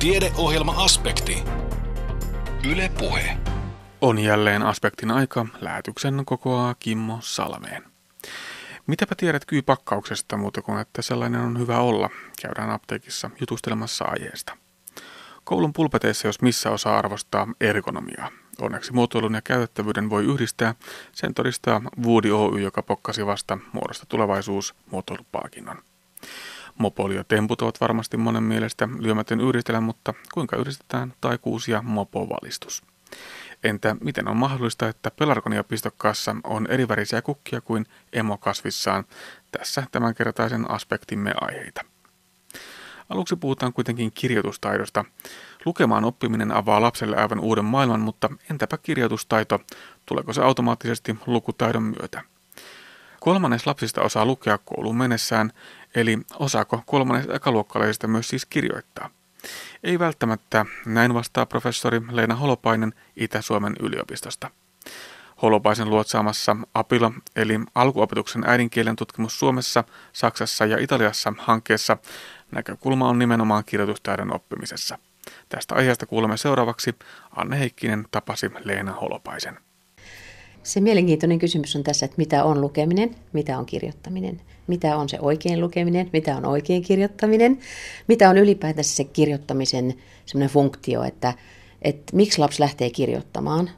Tiedeohjelma-aspekti. Yle Puhe. On jälleen aspektin aika. Lähetyksen kokoaa Kimmo Salmeen. Mitäpä tiedät kyypakkauksesta muuta kuin, että sellainen on hyvä olla? Käydään apteekissa jutustelemassa aiheesta. Koulun pulpeteissa jos missä osaa arvostaa ergonomiaa. Onneksi muotoilun ja käytettävyyden voi yhdistää. Sen todistaa Woody Oy, joka pokkasi vasta muodosta tulevaisuus muotoilupalkinnon. Mopoli ja temput ovat varmasti monen mielestä lyömätön yhdistelmä, mutta kuinka yhdistetään taikuus ja mopovalistus? Entä miten on mahdollista, että pelargoniapistokkaassa on erivärisiä kukkia kuin emokasvissaan? Tässä tämänkertaisen aspektimme aiheita. Aluksi puhutaan kuitenkin kirjoitustaidosta. Lukemaan oppiminen avaa lapselle aivan uuden maailman, mutta entäpä kirjoitustaito? Tuleeko se automaattisesti lukutaidon myötä? Kolmannes lapsista osaa lukea kouluun mennessään, eli osaako kolmannes ekaluokkalaisista myös siis kirjoittaa? Ei välttämättä, näin vastaa professori Leena Holopainen Itä-Suomen yliopistosta. Holopaisen luotsaamassa APILA eli alkuopetuksen äidinkielen tutkimus Suomessa, Saksassa ja Italiassa hankkeessa näkökulma on nimenomaan kirjoitustaidon oppimisessa. Tästä aiheesta kuulemme seuraavaksi. Anne Heikkinen tapasi Leena Holopaisen. Se mielenkiintoinen kysymys on tässä, että mitä on lukeminen, mitä on kirjoittaminen, mitä on se oikein lukeminen, mitä on oikein kirjoittaminen, mitä on ylipäätänsä se kirjoittamisen semmoinen funktio, että, että miksi lapsi lähtee kirjoittamaan.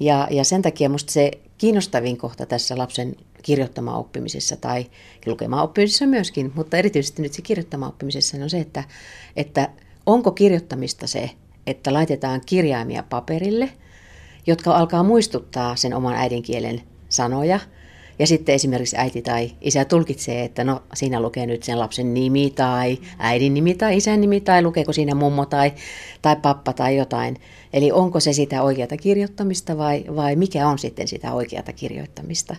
Ja, ja sen takia minusta se kiinnostavin kohta tässä lapsen kirjoittamaan oppimisessa tai lukemaan oppimisessa myöskin, mutta erityisesti nyt se kirjoittamaan oppimisessa on se, että, että onko kirjoittamista se, että laitetaan kirjaimia paperille – jotka alkaa muistuttaa sen oman äidinkielen sanoja. Ja sitten esimerkiksi äiti tai isä tulkitsee, että no siinä lukee nyt sen lapsen nimi tai äidin nimi tai isän nimi tai lukeeko siinä mummo tai, tai pappa tai jotain. Eli onko se sitä oikeata kirjoittamista vai, vai mikä on sitten sitä oikeata kirjoittamista.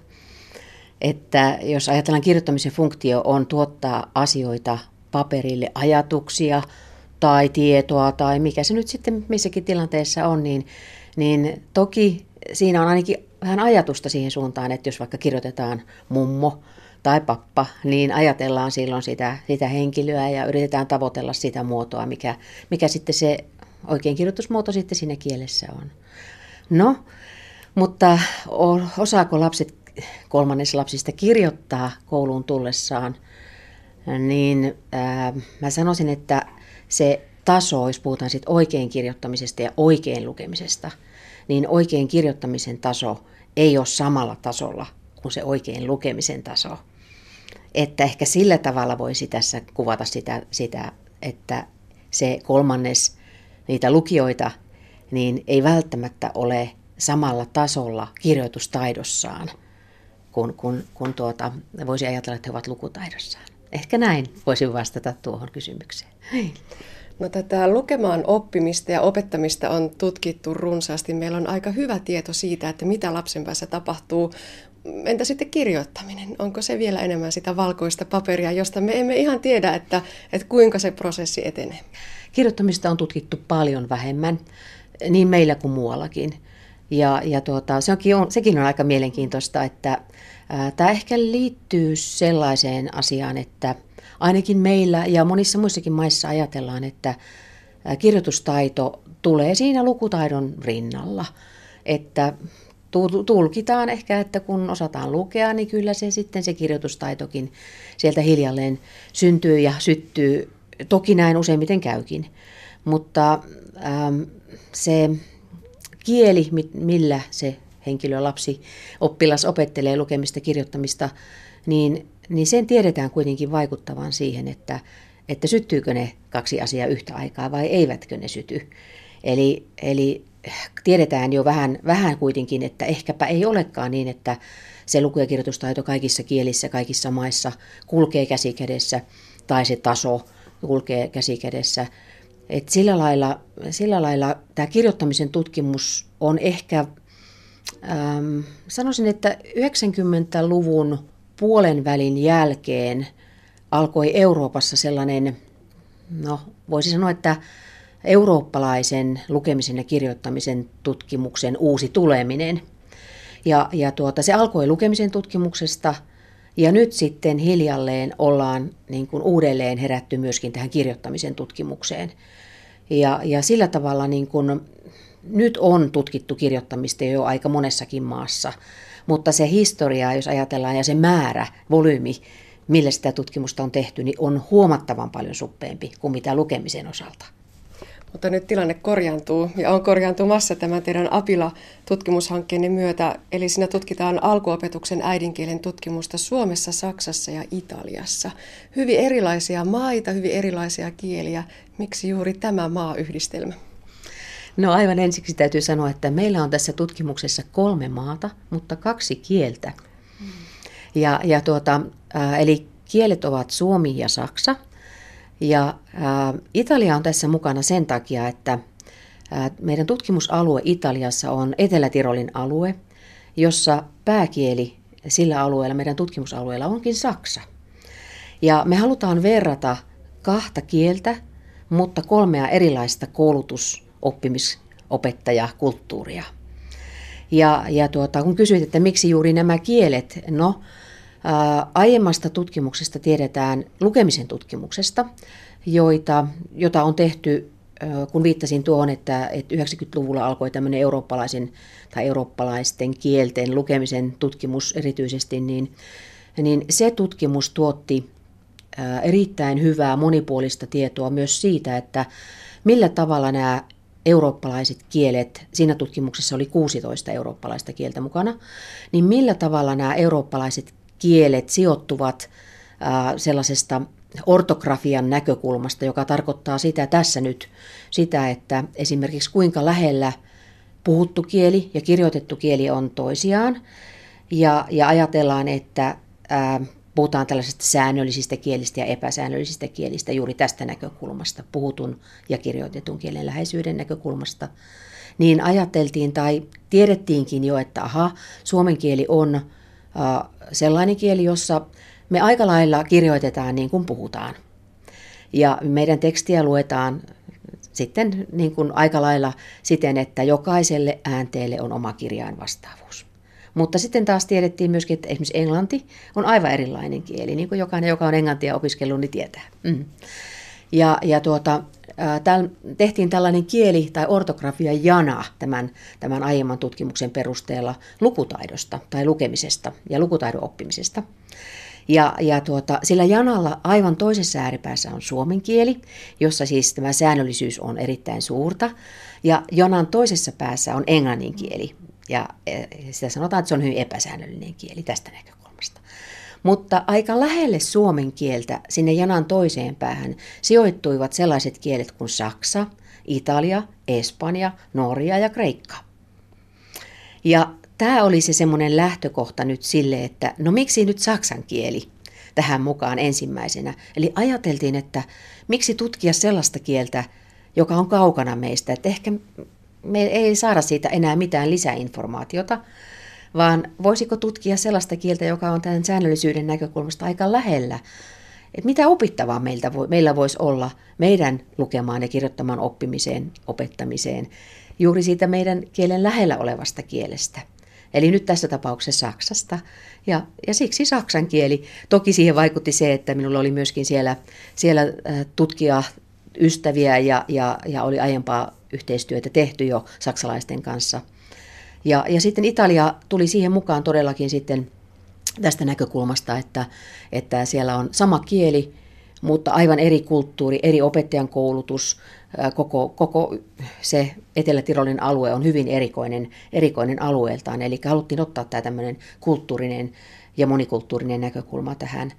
Että jos ajatellaan kirjoittamisen funktio on tuottaa asioita paperille, ajatuksia tai tietoa tai mikä se nyt sitten missäkin tilanteessa on, niin niin toki siinä on ainakin vähän ajatusta siihen suuntaan, että jos vaikka kirjoitetaan mummo tai pappa, niin ajatellaan silloin sitä, sitä henkilöä ja yritetään tavoitella sitä muotoa, mikä, mikä sitten se oikein kirjoitusmuoto sitten siinä kielessä on. No, mutta osaako lapset kolmannes lapsista kirjoittaa kouluun tullessaan, niin ää, mä sanoisin, että se taso, jos puhutaan siitä oikein kirjoittamisesta ja oikein lukemisesta, niin oikein kirjoittamisen taso ei ole samalla tasolla kuin se oikein lukemisen taso. Että ehkä sillä tavalla voisi tässä kuvata sitä, sitä että se kolmannes niitä lukijoita niin ei välttämättä ole samalla tasolla kirjoitustaidossaan, kun, kun, kun tuota, voisi ajatella, että he ovat lukutaidossaan. Ehkä näin voisin vastata tuohon kysymykseen. No tätä lukemaan oppimista ja opettamista on tutkittu runsaasti. Meillä on aika hyvä tieto siitä, että mitä lapsen päässä tapahtuu. Entä sitten kirjoittaminen? Onko se vielä enemmän sitä valkoista paperia, josta me emme ihan tiedä, että, että kuinka se prosessi etenee? Kirjoittamista on tutkittu paljon vähemmän, niin meillä kuin muuallakin. Ja, ja tuota, se onkin on, sekin on aika mielenkiintoista, että ää, tämä ehkä liittyy sellaiseen asiaan, että – ainakin meillä ja monissa muissakin maissa ajatellaan, että kirjoitustaito tulee siinä lukutaidon rinnalla. Että tulkitaan ehkä, että kun osataan lukea, niin kyllä se sitten se kirjoitustaitokin sieltä hiljalleen syntyy ja syttyy. Toki näin useimmiten käykin. Mutta ähm, se kieli, millä se henkilö, lapsi, oppilas opettelee lukemista, kirjoittamista, niin niin sen tiedetään kuitenkin vaikuttavan siihen, että, että syttyykö ne kaksi asiaa yhtä aikaa vai eivätkö ne syty. Eli, eli tiedetään jo vähän, vähän kuitenkin, että ehkäpä ei olekaan niin, että se luku- ja kirjoitustaito kaikissa kielissä, kaikissa maissa kulkee käsikädessä tai se taso kulkee käsikädessä. Et sillä, lailla, sillä lailla tämä kirjoittamisen tutkimus on ehkä, ähm, sanoisin, että 90-luvun puolen välin jälkeen alkoi Euroopassa sellainen, no voisi sanoa, että eurooppalaisen lukemisen ja kirjoittamisen tutkimuksen uusi tuleminen. Ja, ja tuota, se alkoi lukemisen tutkimuksesta ja nyt sitten hiljalleen ollaan niin kuin uudelleen herätty myöskin tähän kirjoittamisen tutkimukseen. Ja, ja sillä tavalla niin kun, nyt on tutkittu kirjoittamista jo aika monessakin maassa, mutta se historia, jos ajatellaan, ja se määrä, volyymi, millä sitä tutkimusta on tehty, niin on huomattavan paljon suppeempi kuin mitä lukemisen osalta. Mutta nyt tilanne korjaantuu ja on korjaantumassa tämän teidän Apila-tutkimushankkeenne myötä. Eli siinä tutkitaan alkuopetuksen äidinkielen tutkimusta Suomessa, Saksassa ja Italiassa. Hyvin erilaisia maita, hyvin erilaisia kieliä. Miksi juuri tämä maayhdistelmä? No aivan ensiksi täytyy sanoa, että meillä on tässä tutkimuksessa kolme maata, mutta kaksi kieltä. Ja, ja tuota, äh, eli kielet ovat suomi ja saksa. Ja äh, Italia on tässä mukana sen takia, että äh, meidän tutkimusalue Italiassa on Etelä-Tirolin alue, jossa pääkieli sillä alueella, meidän tutkimusalueella onkin saksa. Ja me halutaan verrata kahta kieltä, mutta kolmea erilaista koulutus- oppimisopettajakulttuuria. Ja, ja tuota, kun kysyit, että miksi juuri nämä kielet, no ää, aiemmasta tutkimuksesta tiedetään lukemisen tutkimuksesta, joita, jota on tehty, ää, kun viittasin tuohon, että, että 90-luvulla alkoi tämmöinen eurooppalaisen tai eurooppalaisten kielten lukemisen tutkimus erityisesti, niin, niin se tutkimus tuotti ää, erittäin hyvää monipuolista tietoa myös siitä, että millä tavalla nämä eurooppalaiset kielet, siinä tutkimuksessa oli 16 eurooppalaista kieltä mukana, niin millä tavalla nämä eurooppalaiset kielet sijoittuvat sellaisesta ortografian näkökulmasta, joka tarkoittaa sitä tässä nyt sitä, että esimerkiksi kuinka lähellä puhuttu kieli ja kirjoitettu kieli on toisiaan. Ja, ja ajatellaan, että ää, puhutaan tällaisista säännöllisistä kielistä ja epäsäännöllisistä kielistä juuri tästä näkökulmasta, puhutun ja kirjoitetun kielen läheisyyden näkökulmasta, niin ajateltiin tai tiedettiinkin jo, että aha, suomen kieli on äh, sellainen kieli, jossa me aika lailla kirjoitetaan niin kuin puhutaan. Ja meidän tekstiä luetaan sitten niin kuin aika lailla siten, että jokaiselle äänteelle on oma kirjainvastaavuus. Mutta sitten taas tiedettiin myöskin, että esimerkiksi englanti on aivan erilainen kieli, niin kuin jokainen, joka on englantia opiskellut, niin tietää. Mm. Ja, ja tuota, täl, tehtiin tällainen kieli- tai ortografia jana tämän, tämän aiemman tutkimuksen perusteella lukutaidosta tai lukemisesta ja lukutaidon oppimisesta. Ja, ja tuota, sillä janalla aivan toisessa ääripäässä on suomen kieli, jossa siis tämä säännöllisyys on erittäin suurta. Ja janan toisessa päässä on englannin kieli, ja e, sitä sanotaan, että se on hyvin epäsäännöllinen kieli tästä näkökulmasta. Mutta aika lähelle suomen kieltä, sinne janan toiseen päähän, sijoittuivat sellaiset kielet kuin Saksa, Italia, Espanja, Norja ja Kreikka. Ja tämä oli se semmoinen lähtökohta nyt sille, että no miksi nyt saksan kieli tähän mukaan ensimmäisenä. Eli ajateltiin, että miksi tutkia sellaista kieltä, joka on kaukana meistä, että ehkä me ei saada siitä enää mitään lisäinformaatiota, vaan voisiko tutkia sellaista kieltä, joka on tämän säännöllisyyden näkökulmasta aika lähellä. Että mitä opittavaa meiltä voi, meillä voisi olla meidän lukemaan ja kirjoittamaan oppimiseen, opettamiseen, juuri siitä meidän kielen lähellä olevasta kielestä. Eli nyt tässä tapauksessa Saksasta. Ja, ja siksi saksan kieli. Toki siihen vaikutti se, että minulla oli myöskin siellä, siellä äh, tutkija ystäviä ja, ja, ja oli aiempaa yhteistyötä tehty jo saksalaisten kanssa. Ja, ja sitten Italia tuli siihen mukaan todellakin sitten tästä näkökulmasta, että, että siellä on sama kieli, mutta aivan eri kulttuuri, eri opettajan koulutus, koko, koko se Etelä-Tirolin alue on hyvin erikoinen, erikoinen alueeltaan. Eli haluttiin ottaa tämä tämmöinen kulttuurinen ja monikulttuurinen näkökulma tähän.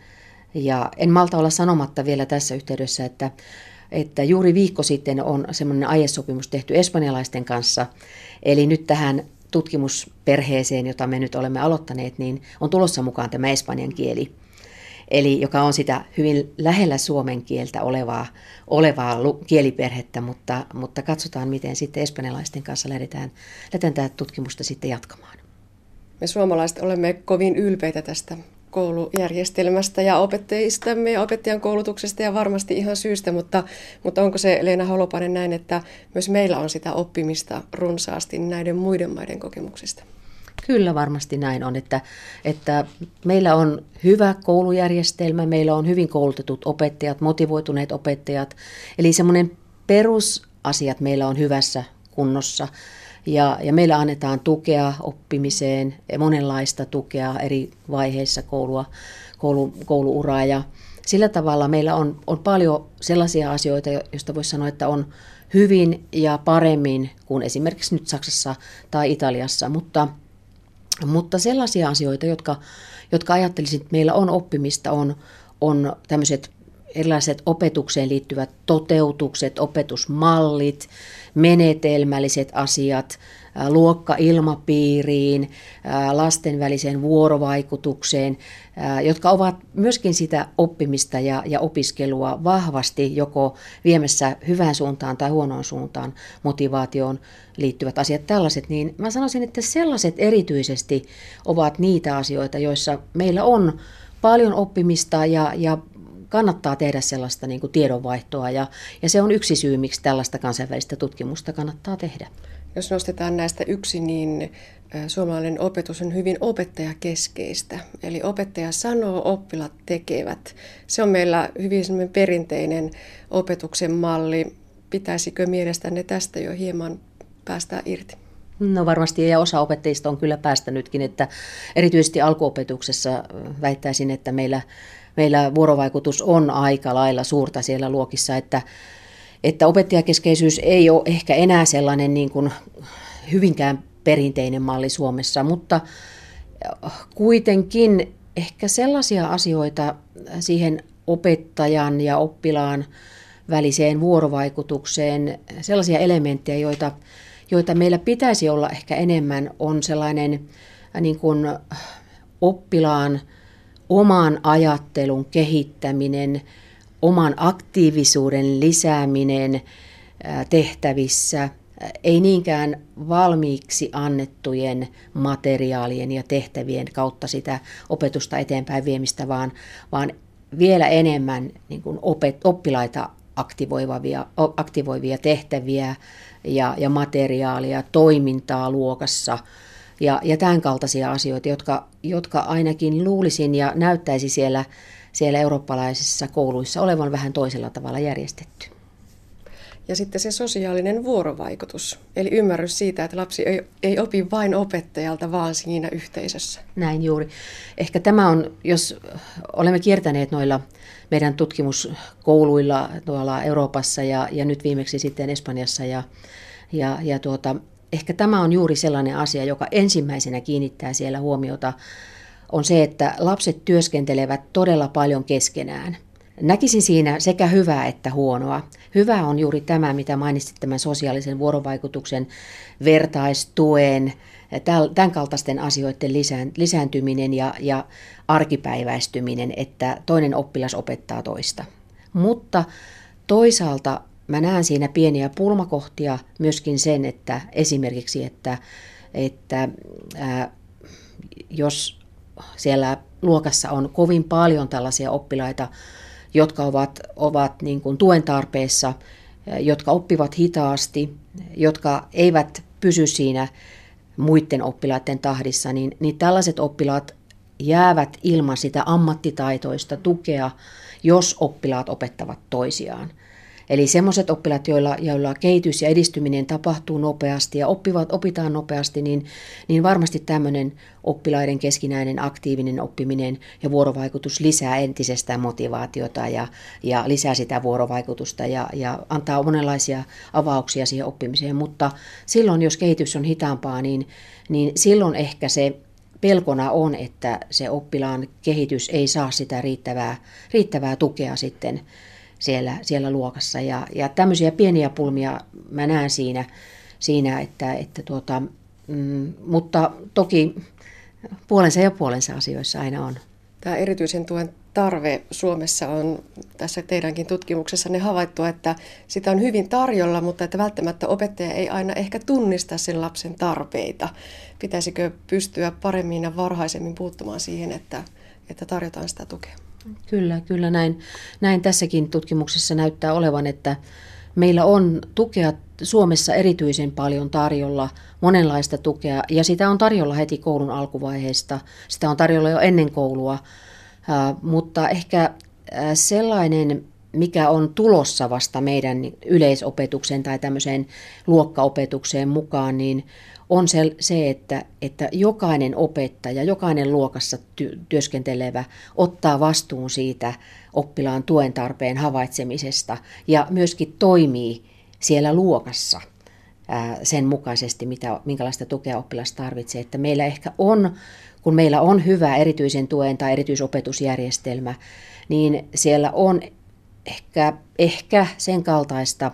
Ja en malta olla sanomatta vielä tässä yhteydessä, että että juuri viikko sitten on semmoinen aiesopimus tehty espanjalaisten kanssa. Eli nyt tähän tutkimusperheeseen, jota me nyt olemme aloittaneet, niin on tulossa mukaan tämä espanjan kieli. Eli joka on sitä hyvin lähellä suomen kieltä olevaa, olevaa kieliperhettä, mutta, mutta katsotaan, miten sitten espanjalaisten kanssa lähdetään, lähdetään tätä tutkimusta sitten jatkamaan. Me suomalaiset olemme kovin ylpeitä tästä koulujärjestelmästä ja opettajistamme ja opettajan koulutuksesta ja varmasti ihan syystä, mutta, mutta onko se Leena Holopainen näin, että myös meillä on sitä oppimista runsaasti näiden muiden maiden kokemuksista? Kyllä varmasti näin on, että, että meillä on hyvä koulujärjestelmä, meillä on hyvin koulutetut opettajat, motivoituneet opettajat, eli semmoinen perus asiat meillä on hyvässä kunnossa. Ja, ja meillä annetaan tukea oppimiseen, monenlaista tukea eri vaiheissa koulua, koulu, kouluuraa. Ja sillä tavalla meillä on, on paljon sellaisia asioita, joista voisi sanoa, että on hyvin ja paremmin kuin esimerkiksi nyt Saksassa tai Italiassa, mutta, mutta sellaisia asioita, jotka, jotka ajattelisin, että meillä on oppimista, on, on tämmöiset erilaiset opetukseen liittyvät toteutukset, opetusmallit, menetelmälliset asiat, luokkailmapiiriin, lasten väliseen vuorovaikutukseen, jotka ovat myöskin sitä oppimista ja, ja opiskelua vahvasti joko viemässä hyvään suuntaan tai huonoon suuntaan motivaatioon liittyvät asiat. Tällaiset, niin mä sanoisin, että sellaiset erityisesti ovat niitä asioita, joissa meillä on paljon oppimista ja, ja kannattaa tehdä sellaista niin kuin tiedonvaihtoa ja, ja se on yksi syy, miksi tällaista kansainvälistä tutkimusta kannattaa tehdä. Jos nostetaan näistä yksi, niin suomalainen opetus on hyvin opettajakeskeistä. Eli opettaja sanoo, oppilat tekevät. Se on meillä hyvin perinteinen opetuksen malli. Pitäisikö mielestänne tästä jo hieman päästä irti? No varmasti ja osa opettajista on kyllä päästänytkin, että erityisesti alkuopetuksessa väittäisin, että meillä, meillä vuorovaikutus on aika lailla suurta siellä luokissa, että että opettajakeskeisyys ei ole ehkä enää sellainen niin kuin hyvinkään perinteinen malli Suomessa, mutta kuitenkin ehkä sellaisia asioita siihen opettajan ja oppilaan väliseen vuorovaikutukseen, sellaisia elementtejä, joita, joita meillä pitäisi olla ehkä enemmän, on sellainen niin kuin oppilaan oman ajattelun kehittäminen, oman aktiivisuuden lisääminen tehtävissä, ei niinkään valmiiksi annettujen materiaalien ja tehtävien kautta sitä opetusta eteenpäin viemistä, vaan, vaan vielä enemmän niin kuin opet, oppilaita aktivoivia, aktivoivia tehtäviä ja, ja materiaalia, toimintaa luokassa ja, ja tämän kaltaisia asioita, jotka, jotka ainakin luulisin ja näyttäisi siellä siellä eurooppalaisissa kouluissa olevan vähän toisella tavalla järjestetty. Ja sitten se sosiaalinen vuorovaikutus, eli ymmärrys siitä, että lapsi ei, ei opi vain opettajalta, vaan siinä yhteisössä. Näin juuri. Ehkä tämä on, jos olemme kiertäneet noilla meidän tutkimuskouluilla tuolla Euroopassa ja, ja nyt viimeksi sitten Espanjassa ja, ja, ja tuota, ehkä tämä on juuri sellainen asia, joka ensimmäisenä kiinnittää siellä huomiota on se, että lapset työskentelevät todella paljon keskenään. Näkisin siinä sekä hyvää että huonoa. Hyvä on juuri tämä, mitä mainitsit, tämän sosiaalisen vuorovaikutuksen, vertaistuen, tämän kaltaisten asioiden lisääntyminen ja, ja arkipäiväistyminen, että toinen oppilas opettaa toista. Mutta toisaalta mä näen siinä pieniä pulmakohtia myöskin sen, että esimerkiksi, että, että ää, jos siellä luokassa on kovin paljon tällaisia oppilaita, jotka ovat, ovat niin kuin tuen tarpeessa, jotka oppivat hitaasti, jotka eivät pysy siinä muiden oppilaiden tahdissa, niin, niin tällaiset oppilaat jäävät ilman sitä ammattitaitoista tukea, jos oppilaat opettavat toisiaan. Eli semmoiset oppilaat, joilla, joilla kehitys ja edistyminen tapahtuu nopeasti ja oppivat, opitaan nopeasti, niin, niin varmasti tämmöinen oppilaiden keskinäinen aktiivinen oppiminen ja vuorovaikutus lisää entisestään motivaatiota ja, ja lisää sitä vuorovaikutusta ja, ja antaa monenlaisia avauksia siihen oppimiseen. Mutta silloin, jos kehitys on hitaampaa, niin, niin silloin ehkä se pelkona on, että se oppilaan kehitys ei saa sitä riittävää, riittävää tukea sitten siellä, siellä luokassa. Ja, ja tämmöisiä pieniä pulmia mä näen siinä, siinä että, että tuota, mm, mutta toki puolensa ja puolensa asioissa aina on. Tämä erityisen tuen tarve Suomessa on tässä teidänkin tutkimuksessanne havaittu, että sitä on hyvin tarjolla, mutta että välttämättä opettaja ei aina ehkä tunnista sen lapsen tarpeita. Pitäisikö pystyä paremmin ja varhaisemmin puuttumaan siihen, että, että tarjotaan sitä tukea? Kyllä, kyllä näin, näin tässäkin tutkimuksessa näyttää olevan, että meillä on tukea Suomessa erityisen paljon tarjolla, monenlaista tukea, ja sitä on tarjolla heti koulun alkuvaiheesta, sitä on tarjolla jo ennen koulua, mutta ehkä sellainen mikä on tulossa vasta meidän yleisopetuksen tai tämmöiseen luokkaopetukseen mukaan, niin on se, se että, että jokainen opettaja, jokainen luokassa ty- työskentelevä ottaa vastuun siitä oppilaan tuen tarpeen havaitsemisesta ja myöskin toimii siellä luokassa sen mukaisesti, mitä, minkälaista tukea oppilas tarvitsee. Että meillä ehkä on, kun meillä on hyvä erityisen tuen tai erityisopetusjärjestelmä, niin siellä on ehkä, ehkä sen kaltaista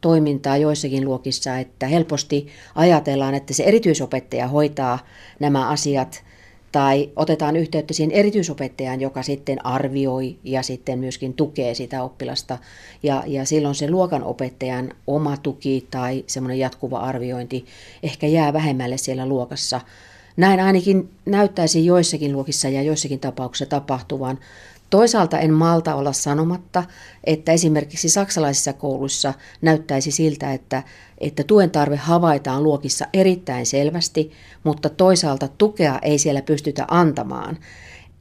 toimintaa joissakin luokissa, että helposti ajatellaan, että se erityisopettaja hoitaa nämä asiat tai otetaan yhteyttä siihen erityisopettajan, joka sitten arvioi ja sitten myöskin tukee sitä oppilasta. Ja, ja silloin se luokanopettajan oma tuki tai semmoinen jatkuva arviointi ehkä jää vähemmälle siellä luokassa. Näin ainakin näyttäisi joissakin luokissa ja joissakin tapauksissa tapahtuvan. Toisaalta en malta olla sanomatta, että esimerkiksi saksalaisissa kouluissa näyttäisi siltä, että, että tuen tarve havaitaan luokissa erittäin selvästi, mutta toisaalta tukea ei siellä pystytä antamaan.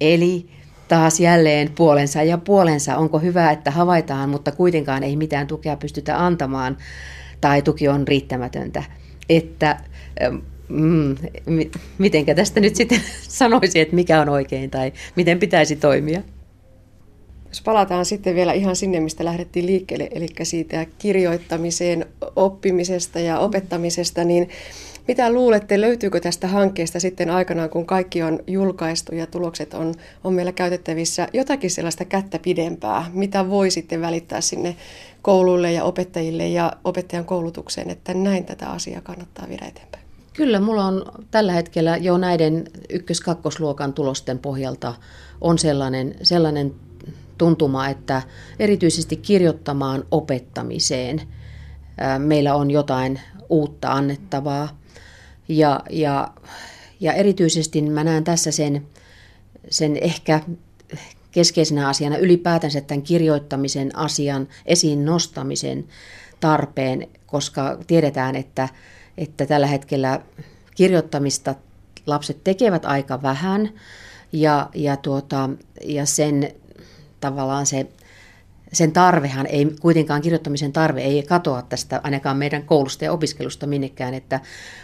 Eli taas jälleen puolensa ja puolensa. Onko hyvä, että havaitaan, mutta kuitenkaan ei mitään tukea pystytä antamaan tai tuki on riittämätöntä. Että mm, mitenkä tästä nyt sitten sanoisi, että mikä on oikein tai miten pitäisi toimia? Jos palataan sitten vielä ihan sinne, mistä lähdettiin liikkeelle, eli siitä kirjoittamiseen, oppimisesta ja opettamisesta, niin mitä luulette, löytyykö tästä hankkeesta sitten aikanaan, kun kaikki on julkaistu ja tulokset on, on meillä käytettävissä, jotakin sellaista kättä pidempää, mitä voi sitten välittää sinne kouluille ja opettajille ja opettajan koulutukseen, että näin tätä asiaa kannattaa viedä eteenpäin? Kyllä, mulla on tällä hetkellä jo näiden ykkös-kakkosluokan tulosten pohjalta on sellainen, sellainen tuntuma, että erityisesti kirjoittamaan opettamiseen meillä on jotain uutta annettavaa. Ja, ja, ja erityisesti mä näen tässä sen, sen ehkä keskeisenä asiana ylipäätänsä tämän kirjoittamisen asian esiin nostamisen tarpeen, koska tiedetään, että, että tällä hetkellä kirjoittamista lapset tekevät aika vähän ja, ja, tuota, ja sen tavallaan se, sen tarvehan ei, kuitenkaan kirjoittamisen tarve ei katoa tästä ainakaan meidän koulusta ja opiskelusta minnekään, että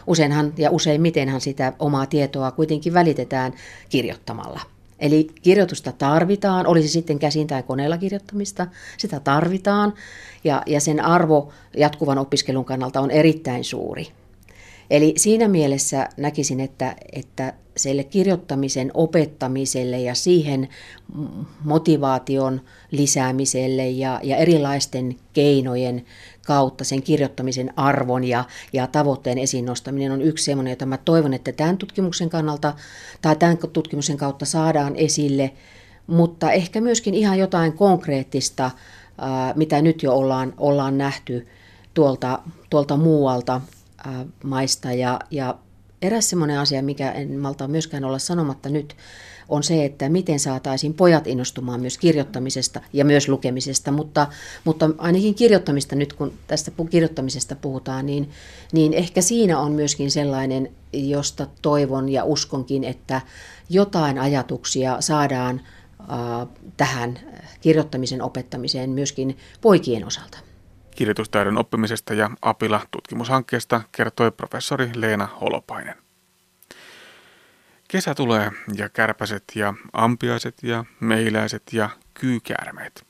useinhan ja useimmitenhan sitä omaa tietoa kuitenkin välitetään kirjoittamalla. Eli kirjoitusta tarvitaan, olisi sitten käsin tai koneella kirjoittamista, sitä tarvitaan ja, ja sen arvo jatkuvan opiskelun kannalta on erittäin suuri. Eli siinä mielessä näkisin, että, että sille kirjoittamisen opettamiselle ja siihen motivaation lisäämiselle ja, ja erilaisten keinojen kautta sen kirjoittamisen arvon ja, ja tavoitteen esiin nostaminen on yksi sellainen, jota mä toivon, että tämän tutkimuksen kannalta tai tämän tutkimuksen kautta saadaan esille, mutta ehkä myöskin ihan jotain konkreettista, mitä nyt jo ollaan, ollaan nähty tuolta, tuolta muualta maista ja, ja Eräs semmoinen asia, mikä en malta myöskään olla sanomatta nyt, on se, että miten saataisiin pojat innostumaan myös kirjoittamisesta ja myös lukemisesta, mutta, mutta ainakin kirjoittamista nyt, kun tästä kirjoittamisesta puhutaan, niin, niin ehkä siinä on myöskin sellainen, josta toivon ja uskonkin, että jotain ajatuksia saadaan äh, tähän kirjoittamisen opettamiseen myöskin poikien osalta. Kirjoitustaidon oppimisesta ja Apila-tutkimushankkeesta kertoi professori Leena Holopainen. Kesä tulee ja kärpäset ja ampiaiset ja meiläiset ja kyykäärmeet.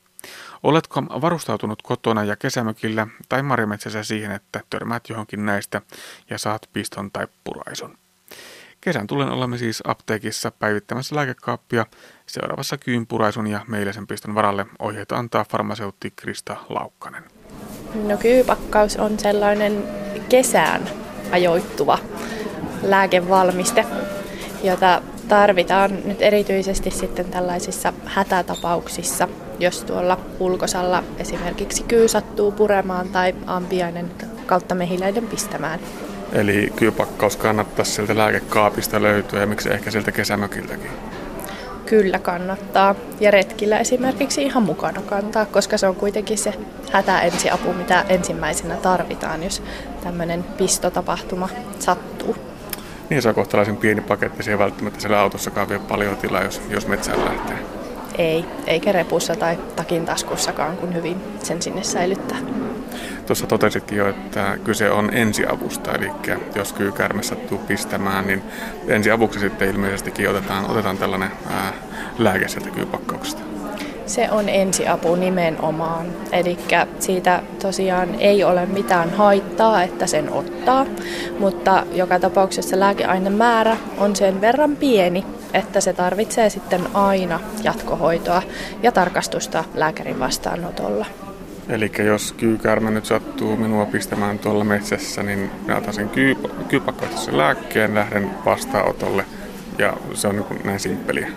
Oletko varustautunut kotona ja kesämökillä tai marimetsässä siihen, että törmäät johonkin näistä ja saat piston tai puraisun? Kesän tulen olemme siis apteekissa päivittämässä lääkekaappia. Seuraavassa kyyn puraisun ja meiläisen piston varalle ohjeita antaa farmaseutti Krista Laukkanen. No kyypakkaus on sellainen kesään ajoittuva lääkevalmiste, jota tarvitaan nyt erityisesti sitten tällaisissa hätätapauksissa, jos tuolla ulkosalla esimerkiksi kyy sattuu puremaan tai ampiainen kautta mehiläiden pistämään. Eli kyypakkaus kannattaisi sieltä lääkekaapista löytyä ja miksi ehkä sieltä kesämökiltäkin? Kyllä kannattaa. Ja retkillä esimerkiksi ihan mukana kantaa, koska se on kuitenkin se hätäensiapu, mitä ensimmäisenä tarvitaan, jos tämmöinen pistotapahtuma sattuu. Niin se on kohtalaisen pieni paketti, se ei välttämättä siellä autossakaan vie paljon tilaa, jos, jos metsään lähtee. ei, eikä repussa tai takin taskussakaan, kun hyvin sen sinne säilyttää. Tuossa totesitkin jo, että kyse on ensiavusta, eli jos kyykärme sattuu pistämään, niin ensiavuksi sitten ilmeisestikin otetaan, otetaan tällainen ää, lääke sieltä kyypakkauksesta. Se on ensiapu nimenomaan. Eli siitä tosiaan ei ole mitään haittaa, että sen ottaa, mutta joka tapauksessa lääkeainemäärä on sen verran pieni, että se tarvitsee sitten aina jatkohoitoa ja tarkastusta lääkärin vastaanotolla. Eli jos kyykäärmä nyt sattuu minua pistämään tuolla metsässä, niin minä otan sen kyy, lääkkeen, lähden vastaanotolle ja se on niin näin simppeliä.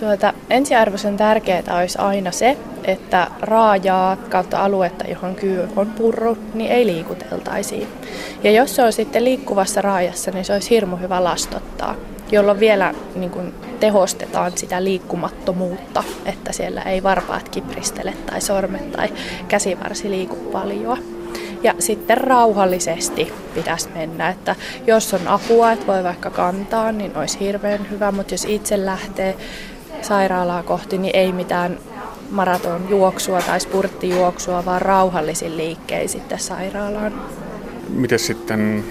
Tuota, ensiarvoisen tärkeää olisi aina se, että raajaa kautta aluetta, johon kyy on purru, niin ei liikuteltaisiin. Ja jos se on sitten liikkuvassa raajassa, niin se olisi hirmu hyvä lastottaa, jolloin vielä niin kuin, tehostetaan sitä liikkumattomuutta, että siellä ei varpaat kipristele tai sormet tai käsivarsi liiku paljon. Ja sitten rauhallisesti pitäisi mennä, että jos on apua, että voi vaikka kantaa, niin olisi hirveän hyvä, mutta jos itse lähtee sairaalaa kohti, niin ei mitään maratonjuoksua tai spurttijuoksua, vaan rauhallisin liikkein sitten sairaalaan. Miten sitten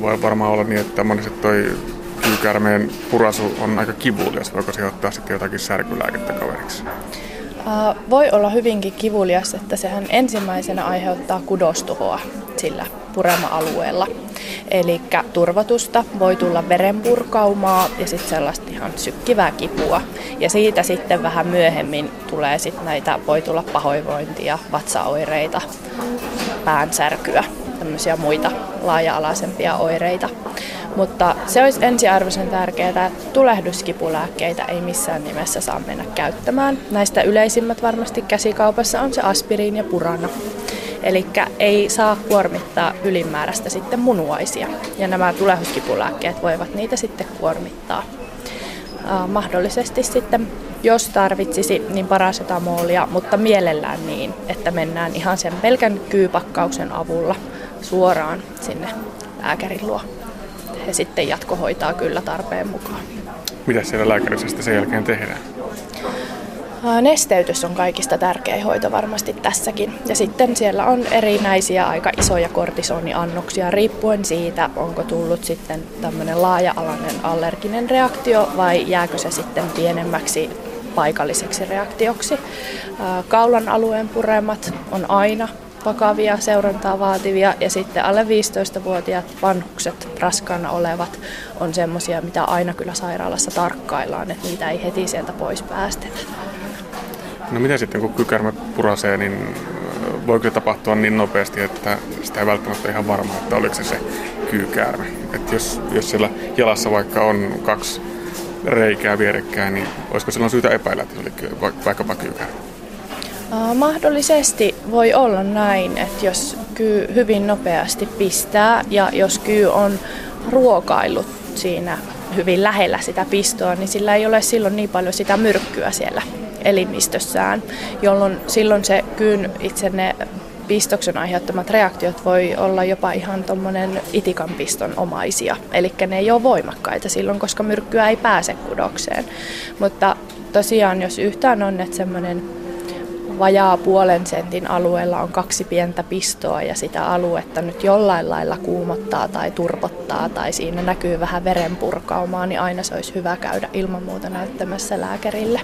voi varmaan olla niin, että monesti toi kyykärmeen purasu on aika kivulias. Voiko ottaa sitten jotakin särkylääkettä kaveriksi? Voi olla hyvinkin kivulias, että sehän ensimmäisenä aiheuttaa kudostuhoa sillä purema-alueella. Eli turvotusta voi tulla verenpurkaumaa ja sitten sellaista ihan sykkivää kipua. Ja siitä sitten vähän myöhemmin tulee sitten näitä, voi tulla pahoinvointia, vatsaoireita, päänsärkyä, tämmöisiä muita laaja-alaisempia oireita. Mutta se olisi ensiarvoisen tärkeää, että tulehduskipulääkkeitä ei missään nimessä saa mennä käyttämään. Näistä yleisimmät varmasti käsikaupassa on se aspiriin ja purana. Eli ei saa kuormittaa ylimääräistä sitten munuaisia. Ja nämä tulehduskipulääkkeet voivat niitä sitten kuormittaa. mahdollisesti sitten, jos tarvitsisi, niin parasetamolia, mutta mielellään niin, että mennään ihan sen pelkän kyypakkauksen avulla suoraan sinne lääkärin luo. He sitten jatkohoitaa kyllä tarpeen mukaan. Mitä siellä lääkärissä sen jälkeen tehdään? Nesteytys on kaikista tärkein hoito varmasti tässäkin. Ja sitten siellä on erinäisiä aika isoja kortisoniannoksia riippuen siitä, onko tullut sitten tämmöinen laaja-alainen allerginen reaktio vai jääkö se sitten pienemmäksi paikalliseksi reaktioksi. Kaulan alueen puremat on aina vakavia seurantaa vaativia ja sitten alle 15-vuotiaat vanhukset raskaana olevat on semmoisia, mitä aina kyllä sairaalassa tarkkaillaan, että niitä ei heti sieltä pois päästetä. No mitä sitten kun kykärmä purasee, niin voiko se tapahtua niin nopeasti, että sitä ei välttämättä ihan varma, että oliko se se kyykäärme. Että jos, jos siellä jalassa vaikka on kaksi reikää vierekkäin, niin olisiko silloin syytä epäillä, että se oli vaikkapa kyykäärme? Mahdollisesti voi olla näin, että jos kyy hyvin nopeasti pistää ja jos kyy on ruokaillut siinä hyvin lähellä sitä pistoa, niin sillä ei ole silloin niin paljon sitä myrkkyä siellä elimistössään, jolloin silloin se kyyn itse ne pistoksen aiheuttamat reaktiot voi olla jopa ihan tuommoinen itikanpiston omaisia. Eli ne ei ole voimakkaita silloin, koska myrkkyä ei pääse kudokseen. Mutta tosiaan, jos yhtään on, että semmoinen vajaa puolen sentin alueella on kaksi pientä pistoa ja sitä aluetta nyt jollain lailla kuumottaa tai turpottaa tai siinä näkyy vähän verenpurkaumaa, niin aina se olisi hyvä käydä ilman muuta näyttämässä lääkärille.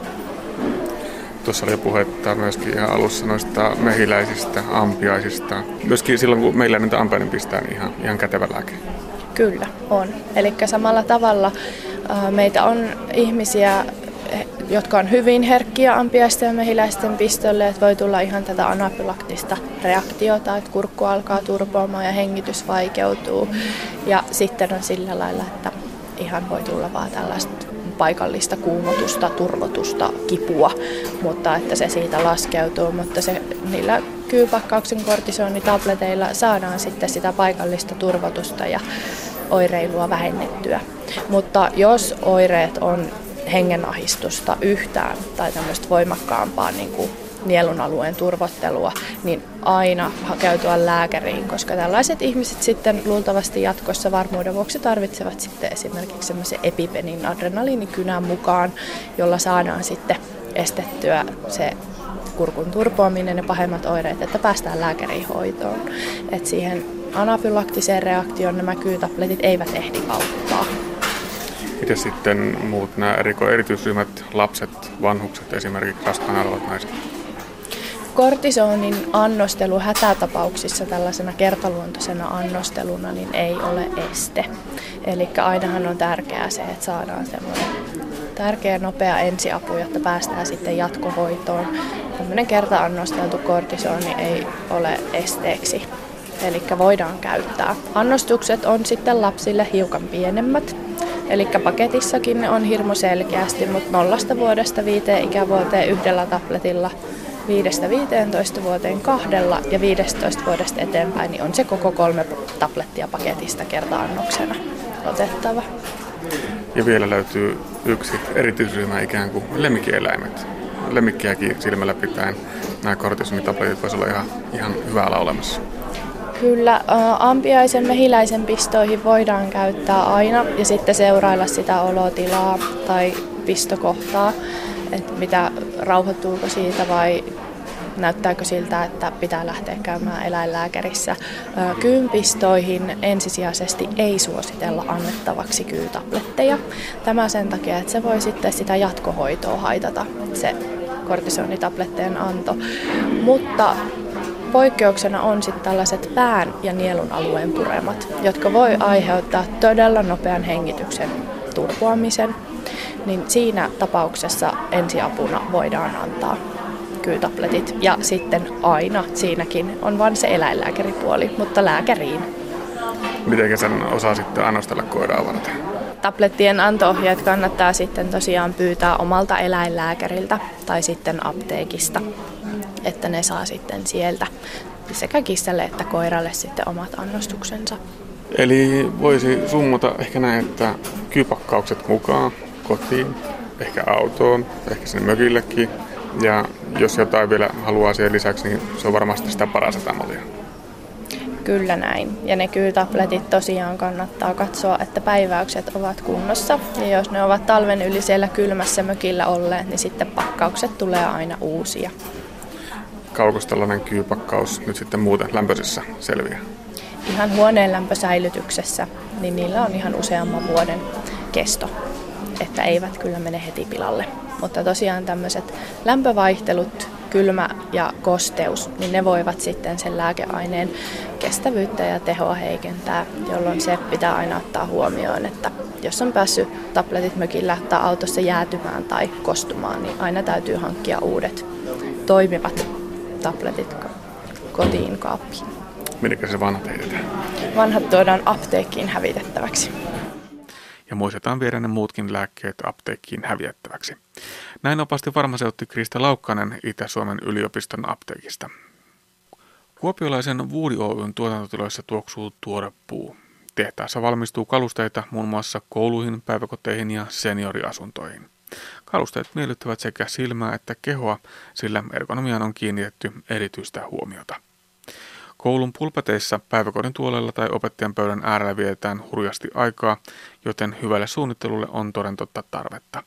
Tuossa oli puhetta myöskin ihan alussa noista mehiläisistä, ampiaisista. Myöskin silloin, kun meillä niitä ampiainen pistää, niin ihan, ihan kätevä lääke. Kyllä, on. Eli samalla tavalla meitä on ihmisiä, jotka on hyvin herkkiä ampiaisten ja mehiläisten pistolle, että voi tulla ihan tätä anafylaktista reaktiota, että kurkku alkaa turpoamaan ja hengitys vaikeutuu. Ja sitten on sillä lailla, että ihan voi tulla vaan tällaista paikallista kuumotusta, turvotusta, kipua, mutta että se siitä laskeutuu, mutta se, niillä kyypakkauksen kortisonitableteilla saadaan sitten sitä paikallista turvotusta ja oireilua vähennettyä. Mutta jos oireet on hengenahistusta yhtään tai tämmöistä voimakkaampaa niin kuin nielun alueen turvottelua, niin aina hakeutua lääkäriin, koska tällaiset ihmiset sitten luultavasti jatkossa varmuuden vuoksi tarvitsevat sitten esimerkiksi semmoisen epipenin adrenaliinikynän mukaan, jolla saadaan sitten estettyä se kurkun turpoaminen ja pahemmat oireet, että päästään lääkärin hoitoon. Et siihen anafylaktiseen reaktioon nämä kyytabletit eivät ehdi auttaa. Miten sitten muut nämä eriko, erityisryhmät, lapset, vanhukset, esimerkiksi raskaana olevat naiset? Kortisonin annostelu hätätapauksissa tällaisena kertaluontoisena annosteluna niin ei ole este. Eli ainahan on tärkeää se, että saadaan semmoinen tärkeä nopea ensiapu, jotta päästään sitten jatkohoitoon. Tämmöinen kerta-annosteltu kortisoni ei ole esteeksi, eli voidaan käyttää. Annostukset on sitten lapsille hiukan pienemmät, Eli paketissakin on hirmu selkeästi, mutta nollasta vuodesta viiteen ikävuoteen yhdellä tabletilla, viidestä 15 vuoteen kahdella ja 15 vuodesta eteenpäin niin on se koko kolme tablettia paketista kerta-annoksena otettava. Ja vielä löytyy yksi erityisryhmä ikään kuin lemmikkieläimet. Lemmikkiäkin silmällä pitäen nämä kortisonitabletit voisivat olla ihan, ihan hyvällä olemassa. Kyllä, ampiaisen mehiläisen pistoihin voidaan käyttää aina ja sitten seurailla sitä olotilaa tai pistokohtaa, että mitä rauhoittuuko siitä vai näyttääkö siltä, että pitää lähteä käymään eläinlääkärissä. Kyynpistoihin ensisijaisesti ei suositella annettavaksi kyytabletteja. Tämä sen takia, että se voi sitten sitä jatkohoitoa haitata, se kortisonitabletteen anto. Mutta Poikkeuksena on sitten tällaiset pään ja nielun alueen puremat, jotka voi aiheuttaa todella nopean hengityksen turpoamisen. Niin siinä tapauksessa ensiapuna voidaan antaa kyytabletit. Ja sitten aina siinäkin on vain se eläinlääkäripuoli, mutta lääkäriin. Miten sen osaa sitten annostella koiraa varten? Tablettien antoohjeet kannattaa sitten tosiaan pyytää omalta eläinlääkäriltä tai sitten apteekista että ne saa sitten sieltä sekä kissalle että koiralle sitten omat annostuksensa. Eli voisi summata ehkä näin, että kyypakkaukset mukaan kotiin, ehkä autoon, ehkä sinne mökillekin. Ja jos jotain vielä haluaa siihen lisäksi, niin se on varmasti sitä parasetamolia. Kyllä näin. Ja ne kyytabletit tosiaan kannattaa katsoa, että päiväykset ovat kunnossa. Ja jos ne ovat talven yli siellä kylmässä mökillä olleet, niin sitten pakkaukset tulee aina uusia kauko tällainen kyypakkaus nyt sitten muuten lämpöisessä selviää? Ihan huoneen lämpösäilytyksessä, niin niillä on ihan useamman vuoden kesto, että eivät kyllä mene heti pilalle. Mutta tosiaan tämmöiset lämpövaihtelut, kylmä ja kosteus, niin ne voivat sitten sen lääkeaineen kestävyyttä ja tehoa heikentää, jolloin se pitää aina ottaa huomioon, että jos on päässyt tabletit mökillä tai autossa jäätymään tai kostumaan, niin aina täytyy hankkia uudet toimivat tabletit kotiin kaappiin. Minnekä se vanhat heitetään? Vanhat tuodaan apteekkiin hävitettäväksi. Ja muistetaan viedä ne muutkin lääkkeet apteekkiin hävitettäväksi. Näin opasti farmaseutti Krista Laukkanen Itä-Suomen yliopiston apteekista. Kuopiolaisen Vuudi Oyn tuotantotiloissa tuoksuu tuore puu. Tehtaassa valmistuu kalusteita muun muassa kouluihin, päiväkoteihin ja senioriasuntoihin. Kalusteet miellyttävät sekä silmää että kehoa, sillä ergonomiaan on kiinnitetty erityistä huomiota. Koulun pulpeteissa, päiväkodin tuolella tai opettajan pöydän äärellä vietetään hurjasti aikaa, joten hyvälle suunnittelulle on toden totta tarvetta.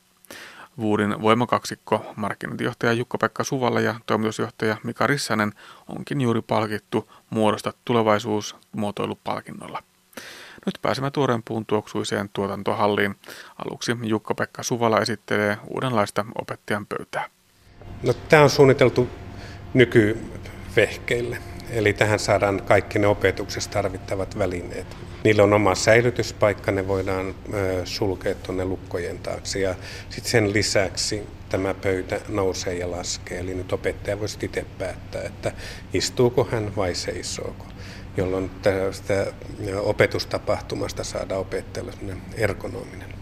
Vuudin voimakaksikko, markkinointijohtaja Jukka-Pekka Suvalla ja toimitusjohtaja Mika Rissanen onkin juuri palkittu muodosta tulevaisuus muotoilupalkinnolla. Nyt pääsemme tuoreen puun tuoksuiseen tuotantohalliin. Aluksi Jukka-Pekka Suvala esittelee uudenlaista opettajan pöytää. No, tämä on suunniteltu nykyvehkeille. Eli tähän saadaan kaikki ne opetuksessa tarvittavat välineet. Niillä on oma säilytyspaikka, ne voidaan sulkea tuonne lukkojen taakse. Ja sitten sen lisäksi tämä pöytä nousee ja laskee. Eli nyt opettaja voisi itse päättää, että istuuko hän vai seisooko jolloin tästä opetustapahtumasta saadaan opettajalle ergonominen.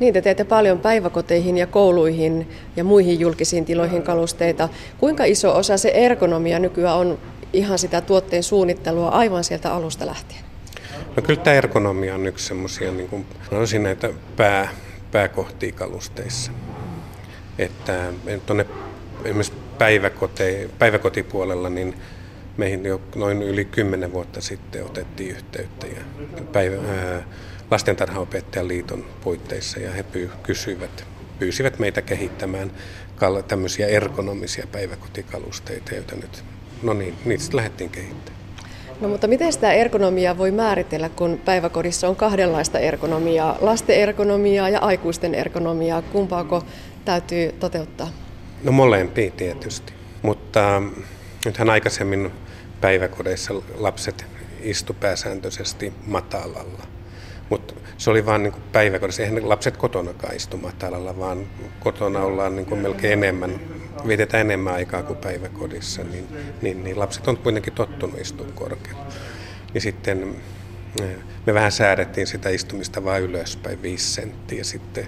Niin, te teette paljon päiväkoteihin ja kouluihin ja muihin julkisiin tiloihin kalusteita. Kuinka iso osa se ergonomia nykyään on ihan sitä tuotteen suunnittelua aivan sieltä alusta lähtien? No kyllä tämä ergonomia on yksi semmoisia, niin kuin sanoisin näitä pää, pääkohtia kalusteissa. Että tuonne esimerkiksi päiväkotipuolella, niin meihin jo noin yli kymmenen vuotta sitten otettiin yhteyttä ja päivä, ää, lastentarhaopettajan liiton puitteissa ja he pyy, kysyivät, pyysivät meitä kehittämään tämmöisiä ergonomisia päiväkotikalusteita, joita nyt, no niin, niistä lähdettiin kehittämään. No mutta miten sitä ergonomiaa voi määritellä, kun päiväkodissa on kahdenlaista ergonomiaa, lasten ergonomiaa ja aikuisten ergonomiaa, kumpaako täytyy toteuttaa? No molempia tietysti, mutta nythän aikaisemmin päiväkodeissa lapset istu pääsääntöisesti matalalla. Mutta se oli vaan niin päiväkodissa. Eihän lapset kotona istu matalalla, vaan kotona ollaan niin melkein enemmän, vietetään enemmän aikaa kuin päiväkodissa. Niin, niin, niin lapset on kuitenkin tottunut istua korkealla. Ja sitten eh, me vähän säädettiin sitä istumista vain ylöspäin, viisi senttiä. Sitten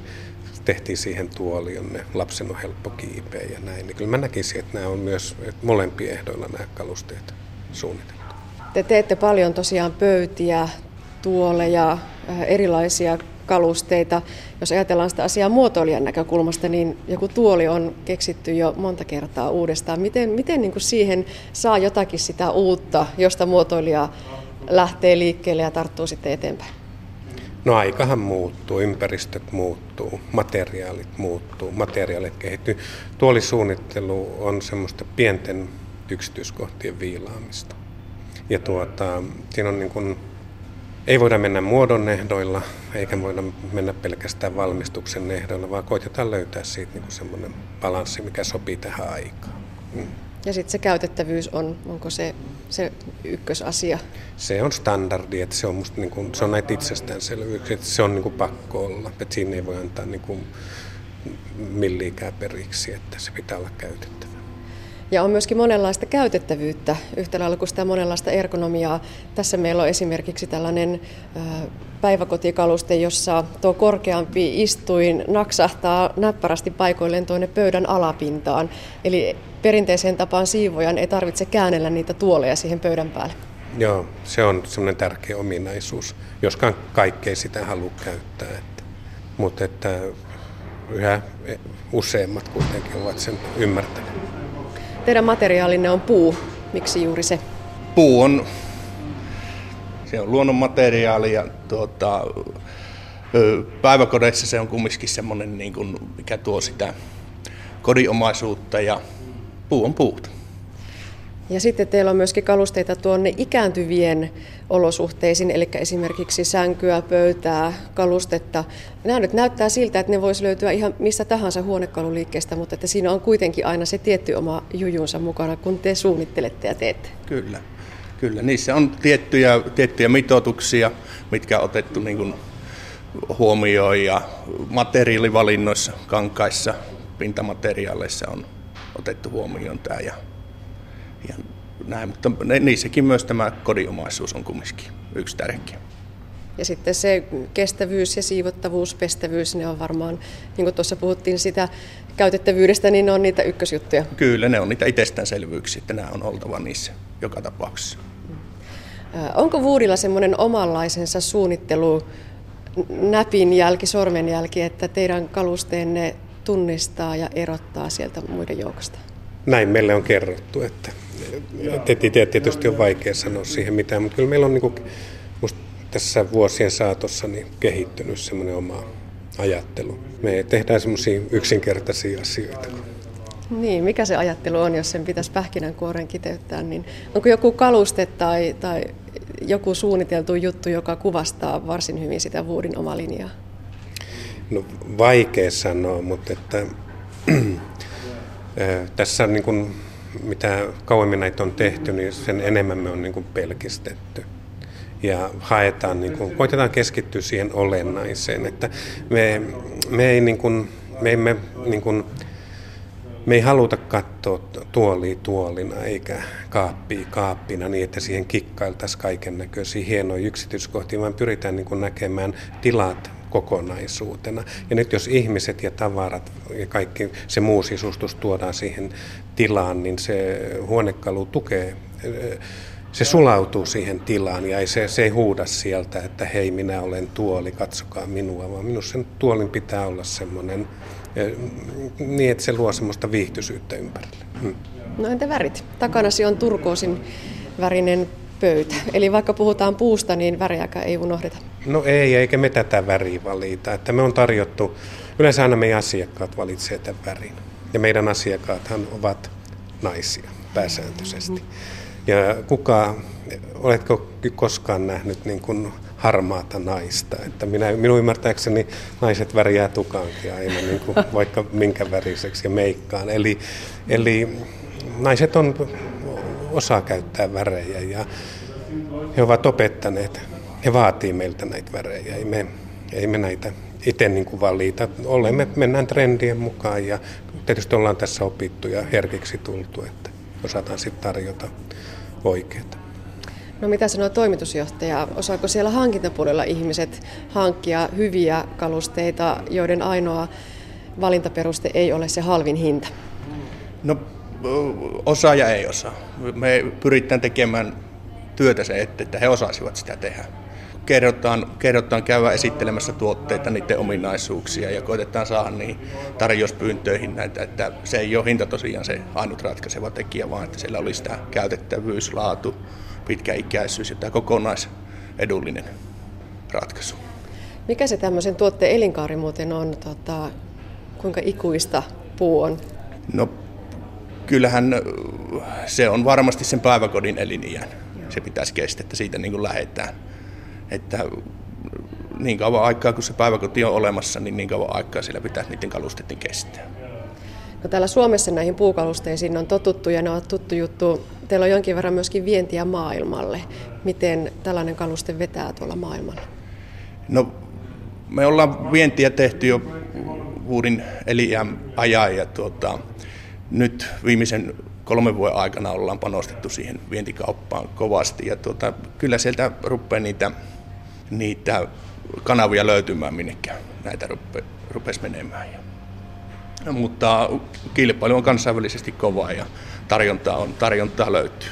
tehtiin siihen tuoli, jonne lapsen on helppo kiipeä ja näin. Niin kyllä mä näkisin, että nämä on myös molempien ehdoilla nämä kalusteet suunniteltu. Te teette paljon tosiaan pöytiä, tuoleja, äh, erilaisia kalusteita. Jos ajatellaan sitä asiaa muotoilijan näkökulmasta, niin joku tuoli on keksitty jo monta kertaa uudestaan. Miten, miten niin kuin siihen saa jotakin sitä uutta, josta muotoilija lähtee liikkeelle ja tarttuu sitten eteenpäin? No aikahan muuttuu, ympäristöt muuttuu, materiaalit muuttuu, materiaalit kehittyy. Tuolisuunnittelu on semmoista pienten yksityiskohtien viilaamista. Ja tuota, siinä on niin kuin, ei voida mennä muodon ehdoilla, eikä voida mennä pelkästään valmistuksen ehdoilla, vaan koitetaan löytää siitä niin kuin semmoinen balanssi, mikä sopii tähän aikaan. Mm. Ja sitten se käytettävyys on, onko se se ykkösasia? Se on standardi, että se on, musta niin kuin, se on näitä itsestäänselvyyksiä, että se on niin kuin pakko olla, että siinä ei voi antaa niin kuin milliikään periksi, että se pitää olla käytettävä. Ja on myöskin monenlaista käytettävyyttä, yhtä lailla kuin sitä monenlaista ergonomiaa. Tässä meillä on esimerkiksi tällainen päiväkotikaluste, jossa tuo korkeampi istuin naksahtaa näppärästi paikoilleen tuonne pöydän alapintaan. Eli perinteiseen tapaan siivojan ei tarvitse käännellä niitä tuoleja siihen pöydän päälle. Joo, se on semmoinen tärkeä ominaisuus, joskaan kaikkea sitä halua käyttää. Että, mutta että yhä useimmat kuitenkin ovat sen ymmärtäneet. Teidän materiaalinne on puu. Miksi juuri se? Puu on, se on luonnonmateriaali ja tuota, päiväkodeissa se on kumminkin semmoinen, niin kuin, mikä tuo sitä kodinomaisuutta ja puu on puuta. Ja sitten teillä on myöskin kalusteita tuonne ikääntyvien olosuhteisiin, eli esimerkiksi sänkyä, pöytää, kalustetta. Nämä nyt näyttää siltä, että ne voisi löytyä ihan mistä tahansa huonekaluliikkeestä, mutta että siinä on kuitenkin aina se tietty oma jujunsa mukana, kun te suunnittelette ja teette. Kyllä, kyllä. Niissä on tiettyjä, tiettyjä mitoituksia, mitkä on otettu niin kuin huomioon ja materiaalivalinnoissa, kankaissa, pintamateriaaleissa on otettu huomioon tämä ja näin, mutta niissäkin myös tämä kodinomaisuus on kumminkin yksi tärkeä. Ja sitten se kestävyys ja siivottavuus, pestävyys, ne on varmaan, niin kuin tuossa puhuttiin sitä käytettävyydestä, niin ne on niitä ykkösjuttuja. Kyllä, ne on niitä itsestäänselvyyksiä, että nämä on oltava niissä joka tapauksessa. Onko Vuudilla semmoinen omanlaisensa suunnittelu, näpin jälki, sormenjälki, että teidän kalusteenne tunnistaa ja erottaa sieltä muiden joukosta? Näin meille on kerrottu, että tietysti on vaikea sanoa siihen mitään, mutta kyllä meillä on niin kuin, tässä vuosien saatossa niin kehittynyt semmoinen oma ajattelu. Me tehdään semmoisia yksinkertaisia asioita. Niin, mikä se ajattelu on, jos sen pitäisi pähkinänkuoren kiteyttää, niin onko joku kaluste tai, tai joku suunniteltu juttu, joka kuvastaa varsin hyvin sitä vuodin omaa linjaa? No vaikea sanoa, mutta että, tässä niin kuin mitä kauemmin näitä on tehty, niin sen enemmän me on niin kuin pelkistetty. Ja haetaan, niin kuin, koitetaan keskittyä siihen olennaiseen, että me, me ei niin kuin, me emme niin kuin, me ei haluta katsoa tuolia tuolina eikä kaappia kaappina niin, että siihen kikkailtaisiin kaiken näköisiä hienoja yksityiskohtia, vaan pyritään niin kuin näkemään tilat kokonaisuutena. Ja nyt jos ihmiset ja tavarat ja kaikki se muu sisustus tuodaan siihen tilaan, niin se huonekalu tukee se sulautuu siihen tilaan ja ei, se, se ei huuda sieltä, että hei minä olen tuoli, katsokaa minua, vaan minusta sen tuolin pitää olla semmoinen niin, että se luo semmoista viihtyisyyttä ympärille. Hmm. No entä värit? Takanasi on turkoosin värinen pöytä. Eli vaikka puhutaan puusta, niin väriäkään ei unohdeta. No ei, eikä me tätä väriä valita. Että me on tarjottu yleensä aina meidän asiakkaat valitsee tämän värin. Ja meidän asiakkaathan ovat naisia pääsääntöisesti. Ja kuka, oletko koskaan nähnyt niin kuin harmaata naista? Että minä, minun ymmärtääkseni naiset värjää tukankin aina niin kuin vaikka minkä väriseksi ja meikkaan. Eli, eli naiset on, osaa käyttää värejä ja he ovat opettaneet, he vaatii meiltä näitä värejä. Ei me, ei me näitä itse niin kuin valita. Olemme, mennään trendien mukaan ja tietysti ollaan tässä opittu ja herkiksi tultu, että osataan sitten tarjota oikeita. No mitä sanoo toimitusjohtaja? Osaako siellä hankintapuolella ihmiset hankkia hyviä kalusteita, joiden ainoa valintaperuste ei ole se halvin hinta? No osaa ja ei osaa. Me pyritään tekemään työtä se, että he osaisivat sitä tehdä. Kerrotaan, kerrotaan käydä esittelemässä tuotteita, niiden ominaisuuksia ja koitetaan saada niin tarjouspyyntöihin näitä, että se ei ole hinta tosiaan se ainut ratkaiseva tekijä, vaan että siellä olisi tämä käytettävyys, laatu, pitkäikäisyys ja tämä kokonaisedullinen ratkaisu. Mikä se tämmöisen tuotteen elinkaari muuten on? Tota, kuinka ikuista puu on? No kyllähän se on varmasti sen päiväkodin eliniän. Se pitäisi kestää, että siitä niin kuin lähdetään. Että niin kauan aikaa, kun se päiväkoti on olemassa, niin niin kauan aikaa sillä pitäisi niiden kalusteiden kestää. No täällä Suomessa näihin puukalusteisiin on totuttu ja ne on tuttu juttu. Teillä on jonkin verran myöskin vientiä maailmalle. Miten tällainen kaluste vetää tuolla maailmalla? No me ollaan vientiä tehty jo vuodin eliän ajan ja tuota, nyt viimeisen kolmen vuoden aikana ollaan panostettu siihen vientikauppaan kovasti ja tuota, kyllä sieltä rupeaa niitä, niitä kanavia löytymään, minnekä näitä rupe, rupesi menemään. Ja, mutta kilpailu on kansainvälisesti kovaa ja tarjontaa, on, tarjontaa löytyy.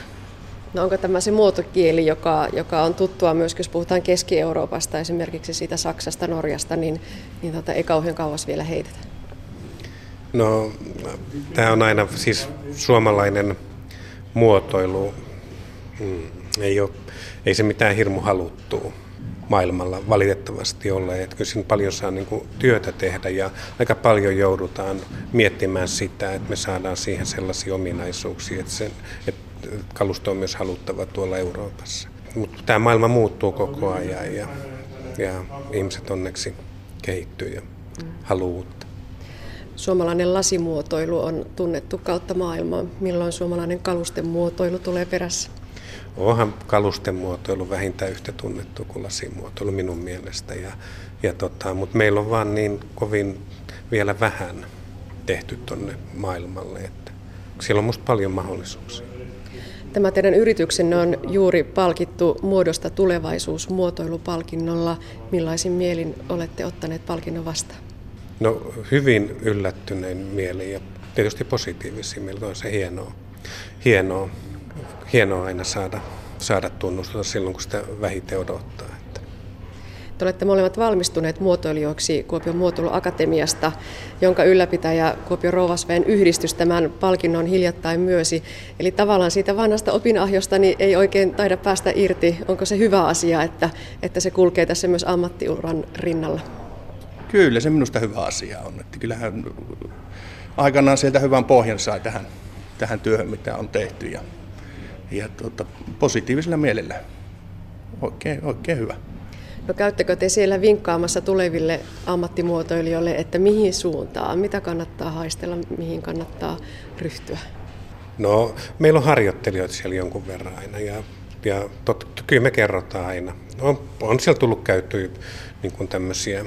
No onko tämä se muotokieli, joka, joka on tuttua myös, jos puhutaan Keski-Euroopasta, esimerkiksi siitä Saksasta, Norjasta, niin, niin tota, ei kauhean kauas vielä heitetä? No, tämä on aina siis suomalainen muotoilu. Mm, ei, ole, ei se mitään hirmu haluttua maailmalla valitettavasti ole. Että kyllä siinä paljon saa niin kuin työtä tehdä ja aika paljon joudutaan miettimään sitä, että me saadaan siihen sellaisia ominaisuuksia, että, sen, että kalusto on myös haluttava tuolla Euroopassa. Mutta tämä maailma muuttuu koko ajan ja, ja ihmiset onneksi kehittyy ja haluaa Suomalainen lasimuotoilu on tunnettu kautta maailmaa. Milloin suomalainen kalustemuotoilu tulee perässä? Onhan kalustemuotoilu vähintään yhtä tunnettu kuin lasimuotoilu minun mielestä. Ja, ja tota, mutta meillä on vaan niin kovin vielä vähän tehty tuonne maailmalle, että siellä on minusta paljon mahdollisuuksia. Tämä teidän yrityksenne on juuri palkittu muodosta tulevaisuus muotoilupalkinnolla. Millaisin mielin olette ottaneet palkinnon vastaan? No hyvin yllättyneen mieli ja tietysti positiivisia mieli. On se hienoa, hienoa, hienoa aina saada, saada tunnustusta silloin, kun sitä vähiten odottaa. Että. Te olette molemmat valmistuneet muotoilijoiksi Kuopion muotoiluakatemiasta, jonka ylläpitäjä Kuopion Rovasveen yhdistys tämän palkinnon hiljattain myösi. Eli tavallaan siitä vanhasta opinahjosta niin ei oikein taida päästä irti. Onko se hyvä asia, että, että se kulkee tässä myös ammattiuran rinnalla? Kyllä se minusta hyvä asia on. Että kyllähän aikanaan sieltä hyvän pohjan sai tähän, tähän työhön, mitä on tehty. Ja, ja tuota, positiivisella mielellä. Oikein, oikein hyvä. No käyttekö te siellä vinkkaamassa tuleville ammattimuotoilijoille, että mihin suuntaan, mitä kannattaa haistella, mihin kannattaa ryhtyä? No, meillä on harjoittelijoita siellä jonkun verran aina ja, ja tot, kyllä me kerrotaan aina. On, on siellä tullut käyttöä niin kuin tämmöisiä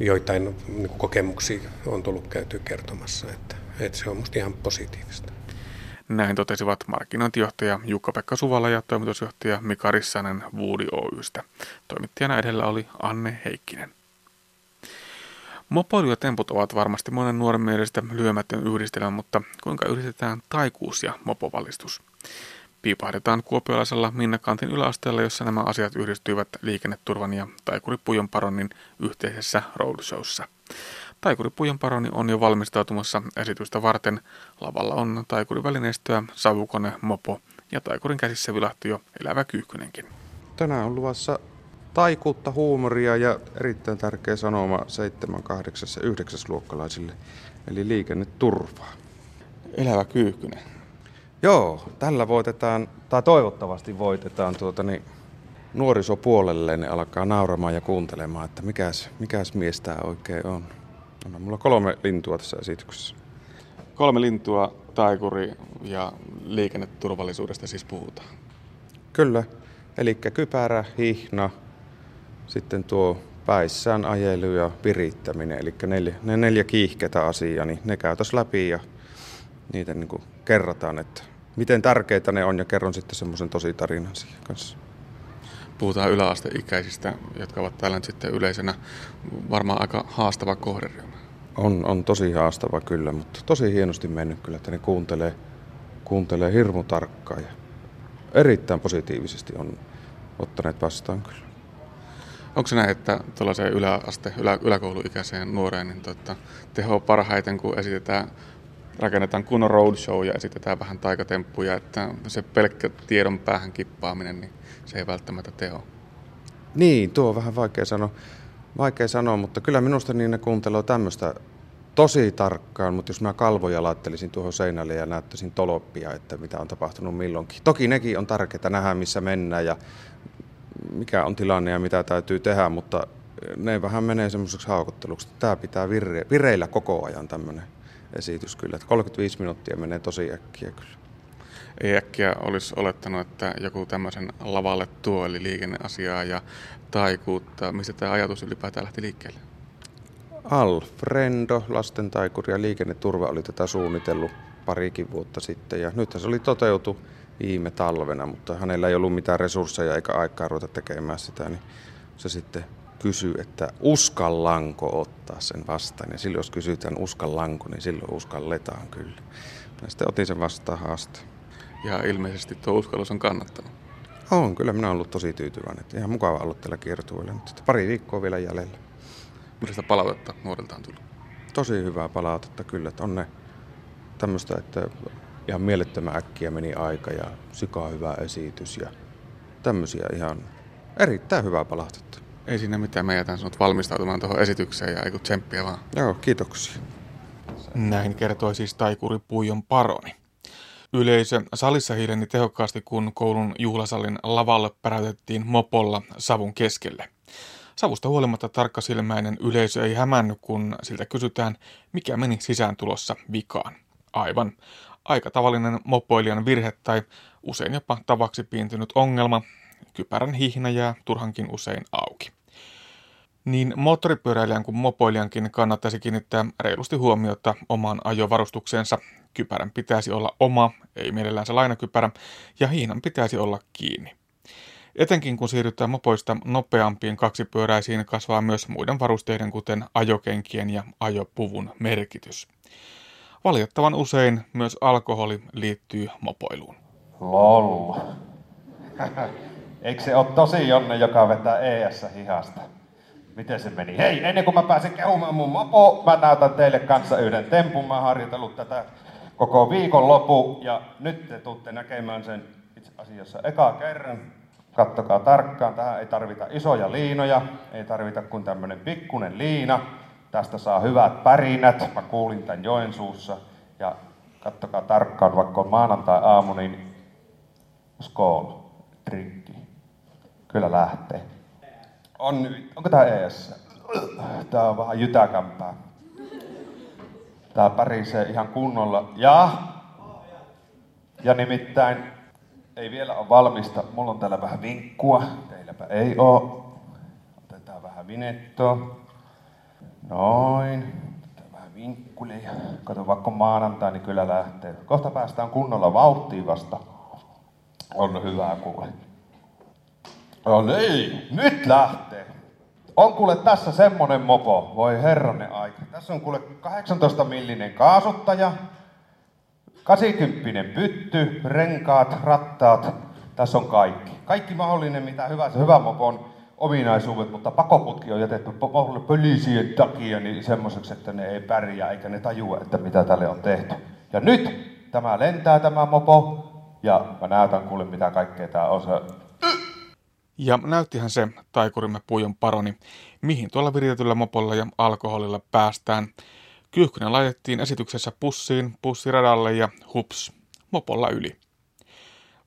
joitain niin kokemuksia on tullut käyty kertomassa, että, että se on minusta ihan positiivista. Näin totesivat markkinointijohtaja Jukka-Pekka Suvala ja toimitusjohtaja Mika Rissanen Woody Oystä. Toimittajana edellä oli Anne Heikkinen. Mopoilu ja temput ovat varmasti monen nuoren mielestä lyömätön yhdistelmä, mutta kuinka yhdistetään taikuus ja mopovalistus? Piipahdetaan kuopiolaisella Minnakantin yläasteella, jossa nämä asiat yhdistyivät liikenneturvan ja Taikuri Pujon Paronin yhteisessä roadshowssa. Taikuri Pujon Paroni on jo valmistautumassa esitystä varten. Lavalla on taikurivälineistöä, savukone, mopo ja taikurin käsissä vilahti jo elävä kyyhkynenkin. Tänään on luvassa taikuutta, huumoria ja erittäin tärkeä sanoma 7, 8 ja 9 luokkalaisille, eli liikenneturvaa. Elävä kyyhkynen. Joo, tällä voitetaan, tai toivottavasti voitetaan tuota, niin nuorisopuolelle, ne alkaa nauramaan ja kuuntelemaan, että mikäs, mikäs mies tämä oikein on. on. Mulla on kolme lintua tässä esityksessä. Kolme lintua, taikuri ja liikenneturvallisuudesta siis puhutaan. Kyllä, eli kypärä, hihna, sitten tuo päissään ajelu ja virittäminen, eli neljä, ne neljä kiihkeitä asiaa, niin ne käytäisiin läpi ja niitä niin kuin kerrataan, että miten tärkeitä ne on ja kerron sitten semmoisen tosi tarinan siihen kanssa. Puhutaan yläasteikäisistä, jotka ovat täällä nyt sitten yleisenä varmaan aika haastava kohderyhmä. On, on tosi haastava kyllä, mutta tosi hienosti mennyt kyllä, että ne kuuntelee, kuuntelee hirmu tarkkaan ja erittäin positiivisesti on ottaneet vastaan kyllä. Onko se näin, että tuollaiseen yläaste, ylä, yläkouluikäiseen nuoreen niin tota, teho parhaiten, kun esitetään, rakennetaan kunnon roadshow ja esitetään vähän taikatemppuja, että se pelkkä tiedon päähän kippaaminen, niin se ei välttämättä teho. Niin, tuo on vähän vaikea sanoa, vaikea sanoa mutta kyllä minusta niin ne kuuntelee tämmöistä tosi tarkkaan, mutta jos mä kalvoja laittelisin tuohon seinälle ja näyttäisin toloppia, että mitä on tapahtunut milloinkin. Toki nekin on tärkeää nähdä, missä mennään ja mikä on tilanne ja mitä täytyy tehdä, mutta ne vähän menee semmoiseksi haukotteluksi. Tämä pitää vire, vireillä koko ajan tämmöinen esitys kyllä. Että 35 minuuttia menee tosi äkkiä kyllä. Ei äkkiä olisi olettanut, että joku tämmöisen lavalle tuo, eli liikenneasiaa ja taikuutta. Mistä tämä ajatus ylipäätään lähti liikkeelle? Alfredo, lastentaikuri ja liikenneturva oli tätä suunnitellut parikin vuotta sitten ja nyt se oli toteutu viime talvena, mutta hänellä ei ollut mitään resursseja eikä aikaa ruveta tekemään sitä, niin se sitten kysyy, että uskallanko ottaa sen vastaan. Ja silloin jos kysytään uskallanko, niin silloin uskalletaan kyllä. Ja sitten otin sen vastaan haasteen. Ja ilmeisesti tuo uskallus on kannattanut. On, kyllä minä olen ollut tosi tyytyväinen. Että ihan mukava olla tällä kiertueella. Nyt pari viikkoa vielä jäljellä. Millaista palautetta nuorilta on tullut? Tosi hyvää palautetta kyllä, että on ne tämmöistä, että ihan mielettömän äkkiä meni aika ja sikaa hyvä esitys ja tämmöisiä ihan erittäin hyvää palautetta. Ei siinä mitään, me jätän sinut valmistautumaan tuohon esitykseen ja ei kun tsemppiä vaan. Joo, kiitoksia. Näin kertoi siis taikuri Puijon Paroni. Yleisö salissa hiileni tehokkaasti, kun koulun juhlasallin lavalle päräytettiin mopolla savun keskelle. Savusta huolimatta tarkkasilmäinen yleisö ei hämännyt, kun siltä kysytään, mikä meni sisääntulossa vikaan. Aivan. Aika tavallinen mopoilijan virhe tai usein jopa tavaksi piintynyt ongelma. Kypärän hihna jää turhankin usein auki. Niin moottoripyöräilijän kuin mopoilijankin kannattaisi kiinnittää reilusti huomiota omaan ajovarustukseensa. Kypärän pitäisi olla oma, ei mielellään se lainakypärä, ja hiinan pitäisi olla kiinni. Etenkin kun siirrytään mopoista nopeampiin kaksipyöräisiin, kasvaa myös muiden varusteiden kuten ajokenkien ja ajopuvun merkitys. Valitettavan usein myös alkoholi liittyy mopoiluun. Lol. Eikö se ole tosi Jonne, joka vetää ES hihasta? Miten se meni? Hei, ennen kuin mä pääsen kehumaan mun mopo, mä näytän teille kanssa yhden tempun. Mä harjoitellut tätä koko viikon lopu ja nyt te tuutte näkemään sen itse asiassa eka kerran. Kattokaa tarkkaan, tähän ei tarvita isoja liinoja, ei tarvita kuin tämmönen pikkunen liina. Tästä saa hyvät pärinät, mä kuulin tän Joensuussa. Ja kattokaa tarkkaan, vaikka on maanantai-aamu, niin skool, drinkki. Kyllä lähtee. On, onko tää ES? Tää on vähän jytäkämpää. Tää pärisee ihan kunnolla. Ja, ja nimittäin ei vielä ole valmista. Mulla on täällä vähän vinkkua. Teilläpä ei oo. Otetaan vähän vinettoa. Noin. Otetaan vähän vinkkulia. Kato, vaikka maanantai, niin kyllä lähtee. Kohta päästään kunnolla vauhtiin vasta. On hyvää kuule. No niin, nyt lähtee. On kuule tässä semmonen mopo, voi herranen aika. Tässä on kuule 18 millinen kaasuttaja, 80 pytty, renkaat, rattaat, tässä on kaikki. Kaikki mahdollinen, mitä hyvä, se hyvä mopon ominaisuudet, mutta pakoputki on jätetty poliisien takia niin semmoiseksi, että ne ei pärjää eikä ne tajua, että mitä tälle on tehty. Ja nyt tämä lentää tämä mopo ja mä näytän kuule mitä kaikkea tää on. Se Ja näyttihän se taikurimme Puijon paroni, mihin tuolla viritetyllä mopolla ja alkoholilla päästään. Kyyhkynen laitettiin esityksessä pussiin, pussiradalle ja hups, mopolla yli.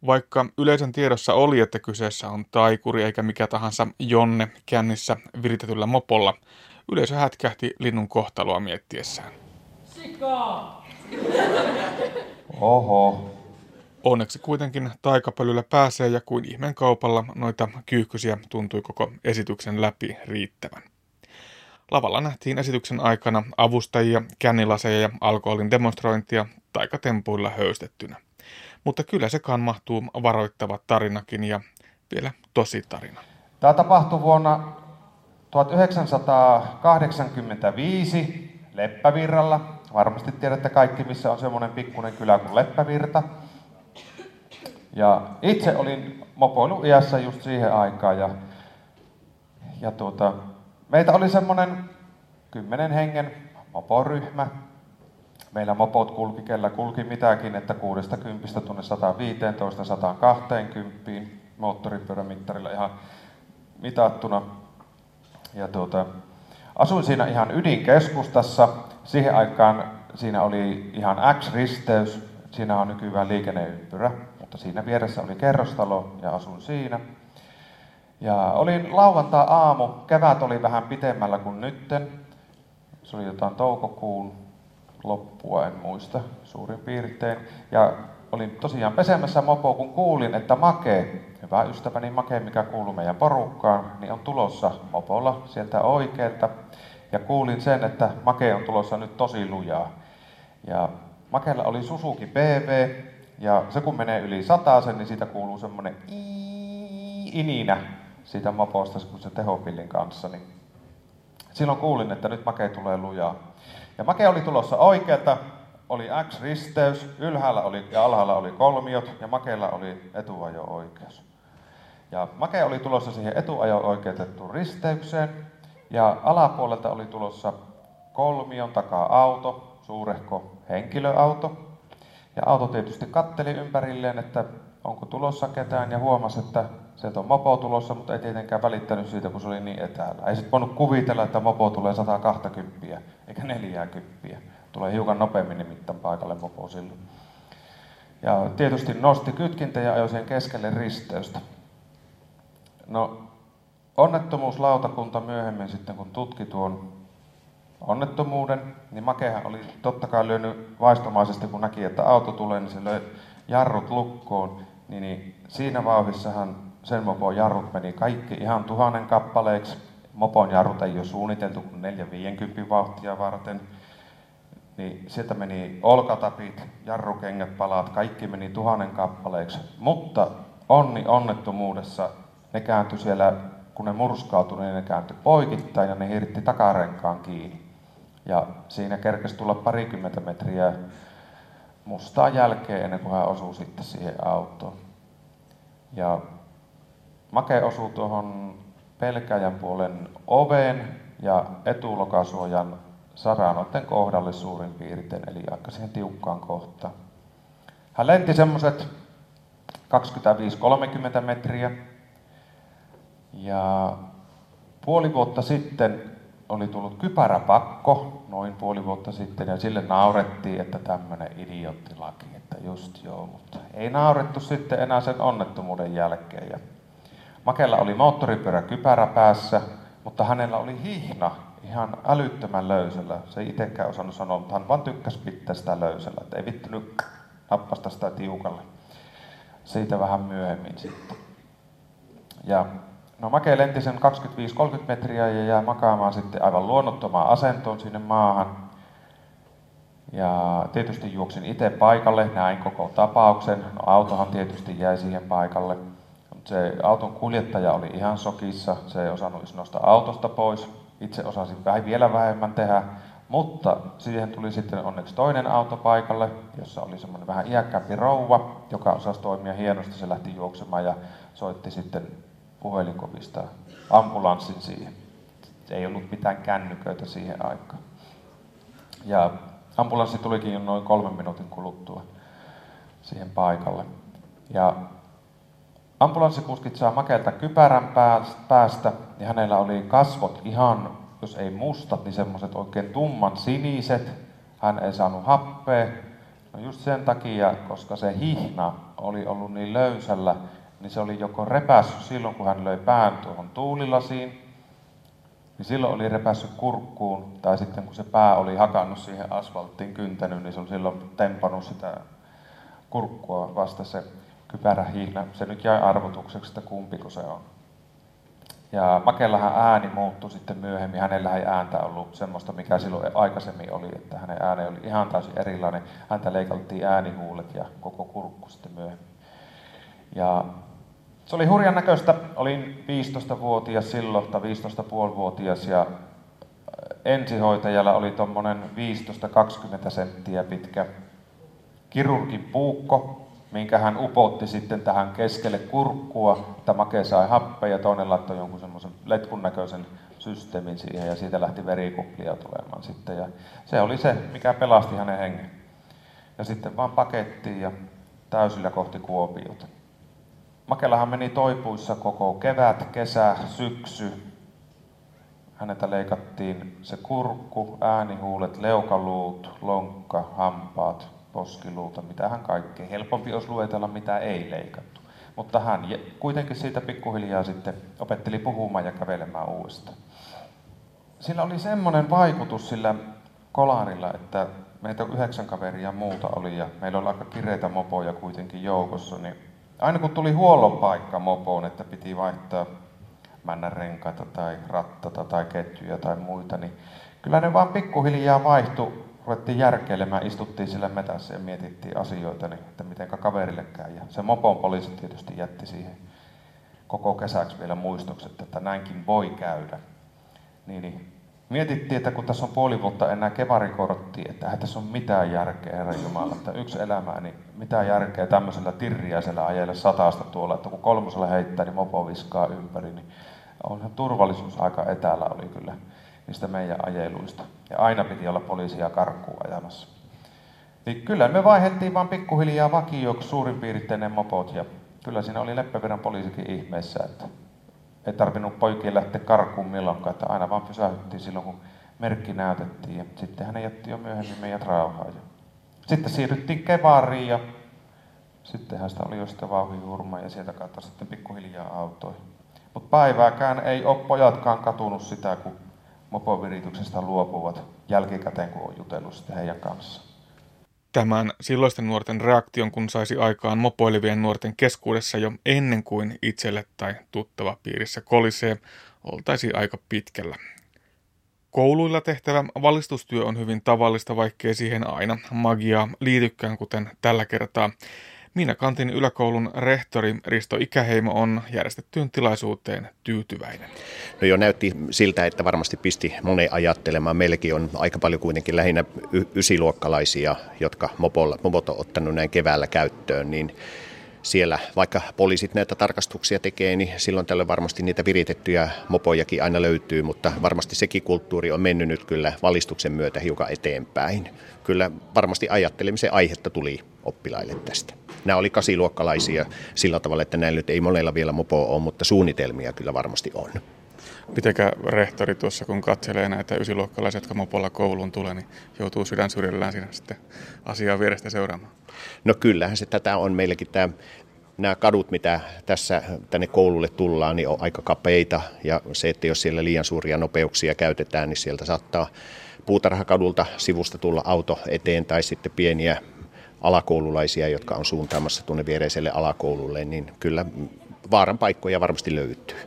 Vaikka yleisön tiedossa oli, että kyseessä on taikuri eikä mikä tahansa Jonne kännissä viritetyllä mopolla, yleisö hätkähti linnun kohtaloa miettiessään. Sikaa! Oho. Onneksi kuitenkin taikapölyllä pääsee ja kuin ihmeen kaupalla noita kyyhkysiä tuntui koko esityksen läpi riittävän. Lavalla nähtiin esityksen aikana avustajia, kännilaseja ja alkoholin demonstrointia taikatempuilla höystettynä. Mutta kyllä se mahtuu varoittava tarinakin ja vielä tosi tarina. Tämä tapahtui vuonna 1985 Leppävirralla. Varmasti tiedätte kaikki, missä on semmoinen pikkuinen kylä kuin Leppävirta. Ja itse olin mopoilu iässä just siihen aikaan ja, ja tuota, meitä oli semmoinen kymmenen hengen moporyhmä. Meillä mopot kulki, kellä kulki mitäkin, että 60 tuonne 115, 120 moottoripyörämittarilla ihan mitattuna. Ja tuota, asuin siinä ihan ydinkeskustassa. Siihen aikaan siinä oli ihan X-risteys. Siinä on nykyään liikenneympyrä, mutta siinä vieressä oli kerrostalo ja asun siinä. Ja olin lauantai-aamu, kevät oli vähän pitemmällä kuin nytten. Se oli jotain toukokuun loppua, en muista suurin piirtein. Ja olin tosiaan pesemässä mopoa, kun kuulin, että Make, hyvä ystäväni Make, mikä kuuluu meidän porukkaan, niin on tulossa mopolla sieltä oikealta. Ja kuulin sen, että Make on tulossa nyt tosi lujaa. Ja Makella oli Susuki BV, ja se kun menee yli sen, niin siitä kuuluu semmoinen ininä siitä moposta, kun se tehopillin kanssa. Niin silloin kuulin, että nyt Make tulee lujaa. Ja Make oli tulossa oikealta, oli X-risteys, ylhäällä oli ja alhaalla oli kolmiot ja Makeella oli etuajo-oikeus. Ja Make oli tulossa siihen etuajo-oikeutettuun risteykseen ja alapuolelta oli tulossa kolmion takaa auto, suurehko henkilöauto. Ja auto tietysti katteli ympärilleen, että onko tulossa ketään ja huomasi, että sieltä on mopo tulossa, mutta ei tietenkään välittänyt siitä, kun se oli niin etäällä. Ei sitten voinut kuvitella, että mopo tulee 120 eikä 40. Tulee hiukan nopeammin nimittäin paikalle mopo silloin. Ja tietysti nosti kytkintä ja ajoi sen keskelle risteystä. No, onnettomuuslautakunta myöhemmin sitten, kun tutki tuon onnettomuuden, niin Makehan oli totta kai lyönyt vaistomaisesti, kun näki, että auto tulee, niin se löi jarrut lukkoon. Niin, niin siinä vauhdissahan sen mopon jarrut meni kaikki ihan tuhannen kappaleeksi. Mopon jarrut ei ole suunniteltu kuin 450 vauhtia varten. Niin sieltä meni olkatapit, jarrukengät, palat, kaikki meni tuhannen kappaleeksi. Mutta onni onnettomuudessa ne kääntyi siellä, kun ne murskautui, niin ne kääntyi poikittain ja ne hirtti takarenkaan kiinni. Ja siinä kerkesi tulla parikymmentä metriä mustaa jälkeen ennen kuin hän osui sitten siihen autoon. Ja Make osui tuohon pelkäjän puolen oven ja etulokasuojan saranoiden kohdalle suurin piirtein, eli aika siihen tiukkaan kohtaan. Hän lenti semmoiset 25-30 metriä. Ja puoli vuotta sitten oli tullut kypäräpakko, noin puoli vuotta sitten, ja sille naurettiin, että tämmöinen idioottilaki, että just joo, mutta ei naurettu sitten enää sen onnettomuuden jälkeen. Ja Makella oli moottoripyörä kypärä päässä, mutta hänellä oli hihna ihan älyttömän löysällä. Se ei itsekään osannut sanoa, mutta hän vaan tykkäsi pitää sitä löysällä, että ei vittynyt nappasta sitä tiukalle. Siitä vähän myöhemmin sitten. Ja no Make lenti sen 25-30 metriä ja jää makaamaan sitten aivan luonnottomaan asentoon sinne maahan. Ja tietysti juoksin itse paikalle, näin koko tapauksen. No autohan tietysti jäi siihen paikalle. Se auton kuljettaja oli ihan sokissa, se ei osannut nostaa autosta pois. Itse osasin vähän vielä vähemmän tehdä, mutta siihen tuli sitten onneksi toinen auto paikalle, jossa oli semmoinen vähän iäkkäämpi rouva, joka osasi toimia hienosti. Se lähti juoksemaan ja soitti sitten puhelinkopista ambulanssin siihen. Ei ollut mitään kännyköitä siihen aikaan. Ja ambulanssi tulikin jo noin kolmen minuutin kuluttua siihen paikalle. Ja ambulanssikuskit saa makelta kypärän päästä ja hänellä oli kasvot ihan, jos ei mustat, niin semmoiset oikein tumman siniset. Hän ei saanut happea. No just sen takia, koska se hihna oli ollut niin löysällä, niin se oli joko repässyt silloin, kun hän löi pään tuohon tuulilasiin, niin silloin oli repässyt kurkkuun, tai sitten kun se pää oli hakannut siihen asfalttiin kyntänyt, niin se oli silloin tempannut sitä kurkkua vasta se kypärähihnä. Se nyt jäi arvotukseksi, että kumpiko se on. Ja Makellahan ääni muuttui sitten myöhemmin. Hänellä ei ääntä ollut semmoista, mikä silloin aikaisemmin oli, että hänen ääni oli ihan täysin erilainen. Häntä leikaltiin äänihuulet ja koko kurkku sitten myöhemmin. Ja se oli hurjan näköistä. Olin 15-vuotias silloin, tai 15,5-vuotias, ja ensihoitajalla oli tuommoinen 15-20 senttiä pitkä kirurgin puukko, minkä hän upotti sitten tähän keskelle kurkkua, että Make sai happea ja toinen laittoi jonkun semmoisen letkun näköisen systeemin siihen ja siitä lähti verikuplia tulemaan sitten. Ja se oli se, mikä pelasti hänen hengen. Ja sitten vaan pakettiin ja täysillä kohti Kuopiota. Makelahan meni toipuissa koko kevät, kesä, syksy. Häneltä leikattiin se kurkku, äänihuulet, leukaluut, lonkka, hampaat, poskiluuta, mitä hän kaikkea. Helpompi olisi luetella, mitä ei leikattu. Mutta hän kuitenkin siitä pikkuhiljaa sitten opetteli puhumaan ja kävelemään uudestaan. Sillä oli semmoinen vaikutus sillä kolarilla, että meitä yhdeksän kaveria muuta oli ja meillä oli aika kireitä mopoja kuitenkin joukossa, niin aina kun tuli huollon paikka mopoon, että piti vaihtaa männän renkaita tai rattata tai ketjuja tai muita, niin kyllä ne vaan pikkuhiljaa vaihtui ruvettiin järkeilemään, istuttiin sillä metässä ja mietittiin asioita, niin, että miten kaverille käy. Ja se mopon poliisi tietysti jätti siihen koko kesäksi vielä muistokset, että näinkin voi käydä. Niin, niin mietittiin, että kun tässä on puoli vuotta enää kevarikortti, että eihän tässä ole mitään järkeä, Herra Jumala, että yksi elämä, niin mitä järkeä tämmöisellä tirriäisellä ajella satasta tuolla, että kun kolmosella heittää, niin mopo viskaa ympäri, niin on turvallisuus aika etäällä oli kyllä niistä meidän ajeluista. Ja aina piti olla poliisia karkuun ajamassa. Niin kyllä me vaihdettiin vaan pikkuhiljaa vakioksi suurin piirteinen mopot ja kyllä siinä oli Leppävirran poliisikin ihmeessä, että ei tarvinnut poikien lähteä karkuun milloinkaan, että aina vaan pysähdyttiin silloin, kun merkki näytettiin ja sitten hän jätti jo myöhemmin meidät rauhaan. Sitten siirryttiin Kevariin ja sittenhän sitä oli jo sitä vauhihurma ja sieltä kautta sitten pikkuhiljaa autoihin. Mutta päivääkään ei ole pojatkaan katunut sitä, kun mopovirityksestä luopuvat jälkikäteen, kun on jutellut sitten heidän kanssaan. Tämän silloisten nuorten reaktion, kun saisi aikaan mopoilevien nuorten keskuudessa jo ennen kuin itselle tai tuttava piirissä kolisee, oltaisi aika pitkällä. Kouluilla tehtävä valistustyö on hyvin tavallista, vaikkei siihen aina magiaa liitykään, kuten tällä kertaa. Minä Kantin yläkoulun rehtori Risto Ikäheimo on järjestettyyn tilaisuuteen tyytyväinen. No jo näytti siltä, että varmasti pisti monen ajattelemaan. Meilläkin on aika paljon kuitenkin lähinnä y- ysiluokkalaisia, jotka mopolla, mopot on ottanut näin keväällä käyttöön, niin siellä, vaikka poliisit näitä tarkastuksia tekee, niin silloin tällöin varmasti niitä viritettyjä mopojakin aina löytyy, mutta varmasti sekin kulttuuri on mennyt nyt kyllä valistuksen myötä hiukan eteenpäin. Kyllä varmasti ajattelemisen aihetta tuli oppilaille tästä. Nämä oli kasiluokkalaisia sillä tavalla, että näillä nyt ei monella vielä mopo ole, mutta suunnitelmia kyllä varmasti on. Mitenkä rehtori tuossa, kun katselee näitä ysiluokkalaisia, jotka mopolla kouluun tulee, niin joutuu sydän syrjällään siinä sitten asiaa vierestä seuraamaan? No kyllähän se tätä on meilläkin tämä nämä kadut, mitä tässä tänne koululle tullaan, niin on aika kapeita. Ja se, että jos siellä liian suuria nopeuksia käytetään, niin sieltä saattaa puutarhakadulta sivusta tulla auto eteen tai sitten pieniä alakoululaisia, jotka on suuntaamassa tuonne viereiselle alakoululle, niin kyllä vaaran paikkoja varmasti löytyy.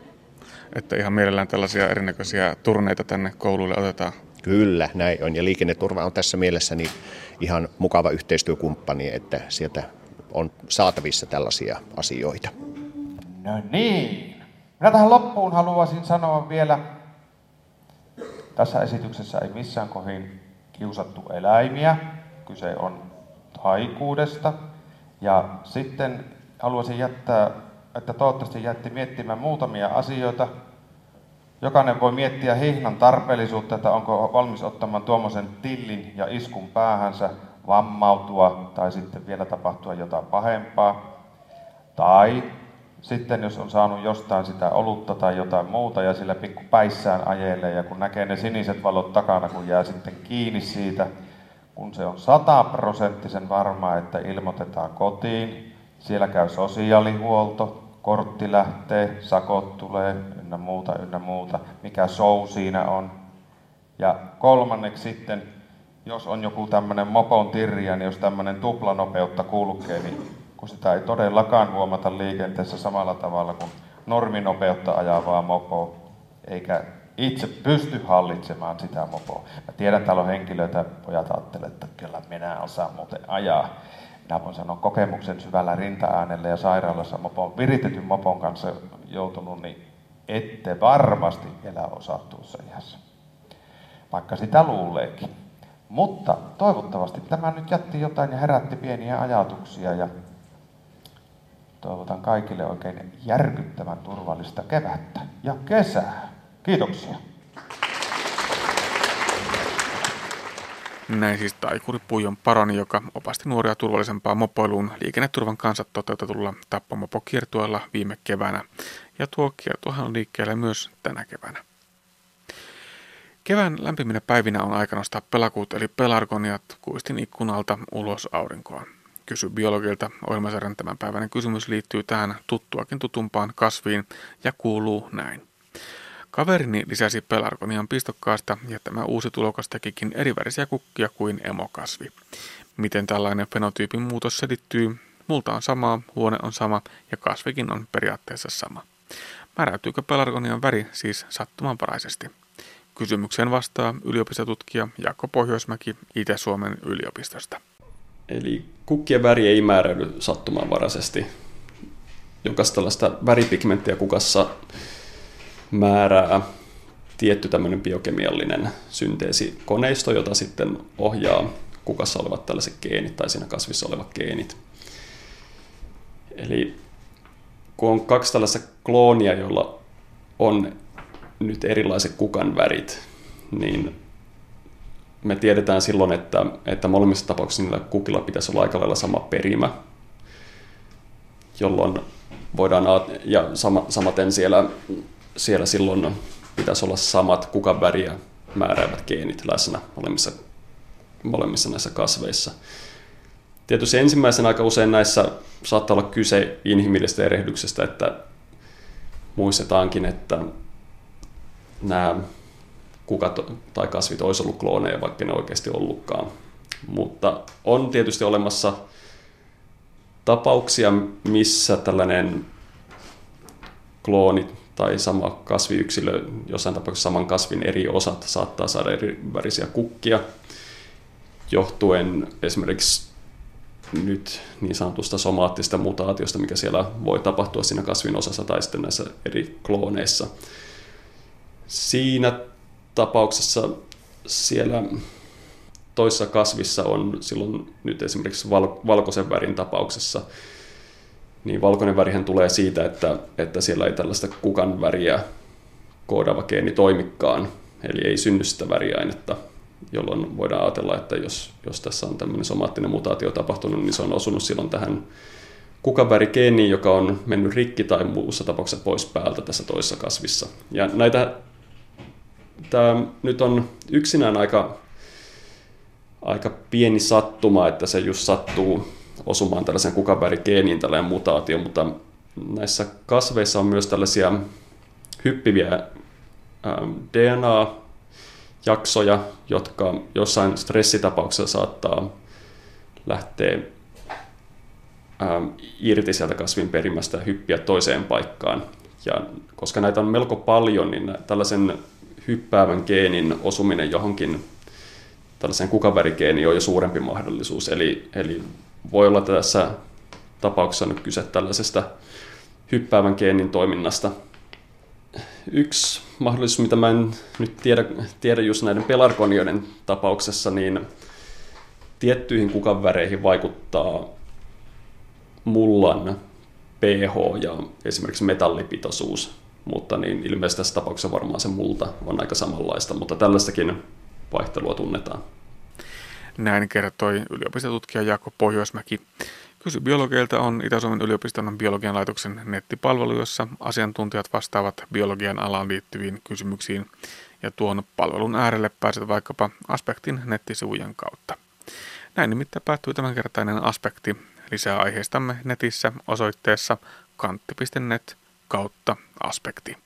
Että ihan mielellään tällaisia erinäköisiä turneita tänne koululle otetaan. Kyllä, näin on. Ja liikenneturva on tässä mielessä niin ihan mukava yhteistyökumppani, että sieltä on saatavissa tällaisia asioita. No niin. Minä tähän loppuun haluaisin sanoa vielä, tässä esityksessä ei missään kohin kiusattu eläimiä. Kyse on haikuudesta. Ja sitten haluaisin jättää, että toivottavasti jätti miettimään muutamia asioita. Jokainen voi miettiä hihnan tarpeellisuutta, että onko valmis ottamaan tuommoisen tillin ja iskun päähänsä, vammautua tai sitten vielä tapahtua jotain pahempaa. Tai Sitten jos on saanut jostain sitä olutta tai jotain muuta ja sillä pikku päissään ajelee ja kun näkee ne siniset valot takana, kun jää sitten kiinni siitä, kun se on sataprosenttisen varma, että ilmoitetaan kotiin, siellä käy sosiaalihuolto, kortti lähtee, sakot tulee, ynnä muuta, ynnä muuta, mikä show siinä on. Ja kolmanneksi sitten, jos on joku tämmöinen mopon tirja, niin jos tämmöinen tuplanopeutta kulkee, niin kun sitä ei todellakaan huomata liikenteessä samalla tavalla kuin norminopeutta ajavaa mopo, eikä itse pysty hallitsemaan sitä mopoa. Mä tiedän, täällä on henkilöitä, pojat ajattelevat, että kyllä minä osaan muuten ajaa. Minä voin sanoa kokemuksen syvällä rintaäänellä ja sairaalassa mopon, viritetyn mopon kanssa joutunut, niin ette varmasti elä osaa tuossa iässä. Vaikka sitä luuleekin. Mutta toivottavasti tämä nyt jätti jotain ja herätti pieniä ajatuksia ja toivotan kaikille oikein järkyttävän turvallista kevättä ja kesää. Kiitoksia. Näin siis taikuri Puijon Paroni, joka opasti nuoria turvallisempaa mopoiluun liikenneturvan kanssa toteutetulla tappamopokiertueella viime keväänä. Ja tuo kiertuehan on liikkeelle myös tänä keväänä. Kevään lämpiminä päivinä on aika nostaa pelakuut eli pelargoniat kuistin ikkunalta ulos aurinkoa. Kysy biologilta. Ohjelmasarjan päivänä kysymys liittyy tähän tuttuakin tutumpaan kasviin ja kuuluu näin. Kaverini lisäsi pelargonian pistokkaasta ja tämä uusi tulokas tekikin erivärisiä kukkia kuin emokasvi. Miten tällainen fenotyypin muutos selittyy? Multa on sama, huone on sama ja kasvikin on periaatteessa sama. Määräytyykö pelargonian väri siis sattumanvaraisesti? Kysymykseen vastaa yliopistotutkija Jaakko Pohjoismäki Itä-Suomen yliopistosta. Eli kukkien väri ei määräydy sattumanvaraisesti. Jokaista tällaista väripigmenttiä kukassa määrää tietty tämmöinen biokemiallinen synteesikoneisto, jota sitten ohjaa kukassa olevat tällaiset geenit tai siinä kasvissa olevat geenit. Eli kun on kaksi tällaista kloonia, joilla on nyt erilaiset kukan värit, niin me tiedetään silloin, että, että molemmissa tapauksissa niillä kukilla pitäisi olla aika lailla sama perimä, jolloin voidaan, ja sama, samaten siellä, siellä silloin pitäisi olla samat kukan väriä määräävät geenit läsnä molemmissa, molemmissa näissä kasveissa. Tietysti ensimmäisen aika usein näissä saattaa olla kyse inhimillisestä erehdyksestä, että muistetaankin, että nämä kukat tai kasvit olisi ollut klooneja, vaikka ne oikeasti ollutkaan. Mutta on tietysti olemassa tapauksia, missä tällainen klooni tai sama kasviyksilö, jossain tapauksessa saman kasvin eri osat saattaa saada eri värisiä kukkia, johtuen esimerkiksi nyt niin sanotusta somaattisesta mutaatiosta, mikä siellä voi tapahtua siinä kasvin osassa tai sitten näissä eri klooneissa. Siinä tapauksessa siellä toisessa kasvissa on silloin nyt esimerkiksi val- valkoisen värin tapauksessa, niin valkoinen värihän tulee siitä, että, että siellä ei tällaista kukan väriä koodaava geeni toimikaan, eli ei synny sitä väriainetta, jolloin voidaan ajatella, että jos, jos tässä on tämmöinen somaattinen mutaatio tapahtunut, niin se on osunut silloin tähän kukanvärigeeniin, joka on mennyt rikki tai muussa tapauksessa pois päältä tässä toisessa kasvissa. Ja näitä tämä nyt on yksinään aika, aika pieni sattuma, että se just sattuu osumaan tällaisen kukavärigeeniin tällainen mutaatio, mutta näissä kasveissa on myös tällaisia hyppiviä ähm, DNA-jaksoja, jotka jossain stressitapauksessa saattaa lähteä ähm, irti sieltä kasvin perimästä ja hyppiä toiseen paikkaan. Ja koska näitä on melko paljon, niin tällaisen hyppäävän geenin osuminen johonkin tällaiseen kukavärigeeniin on jo suurempi mahdollisuus. Eli, eli voi olla tässä tapauksessa nyt kyse tällaisesta hyppäävän geenin toiminnasta. Yksi mahdollisuus, mitä mä en nyt tiedä, tiedä just näiden pelargonioiden tapauksessa, niin tiettyihin kukanväreihin vaikuttaa mullan pH ja esimerkiksi metallipitoisuus mutta niin ilmeisesti tässä tapauksessa varmaan se multa on aika samanlaista, mutta tällaistakin vaihtelua tunnetaan. Näin kertoi yliopistotutkija Jaakko Pohjoismäki. Kysy biologeilta on Itä-Suomen yliopiston biologian laitoksen nettipalvelu, jossa asiantuntijat vastaavat biologian alaan liittyviin kysymyksiin ja tuon palvelun äärelle pääset vaikkapa Aspektin nettisivujen kautta. Näin nimittäin päättyy tämänkertainen aspekti. Lisää aiheistamme netissä osoitteessa kantti.net kautta aspekti.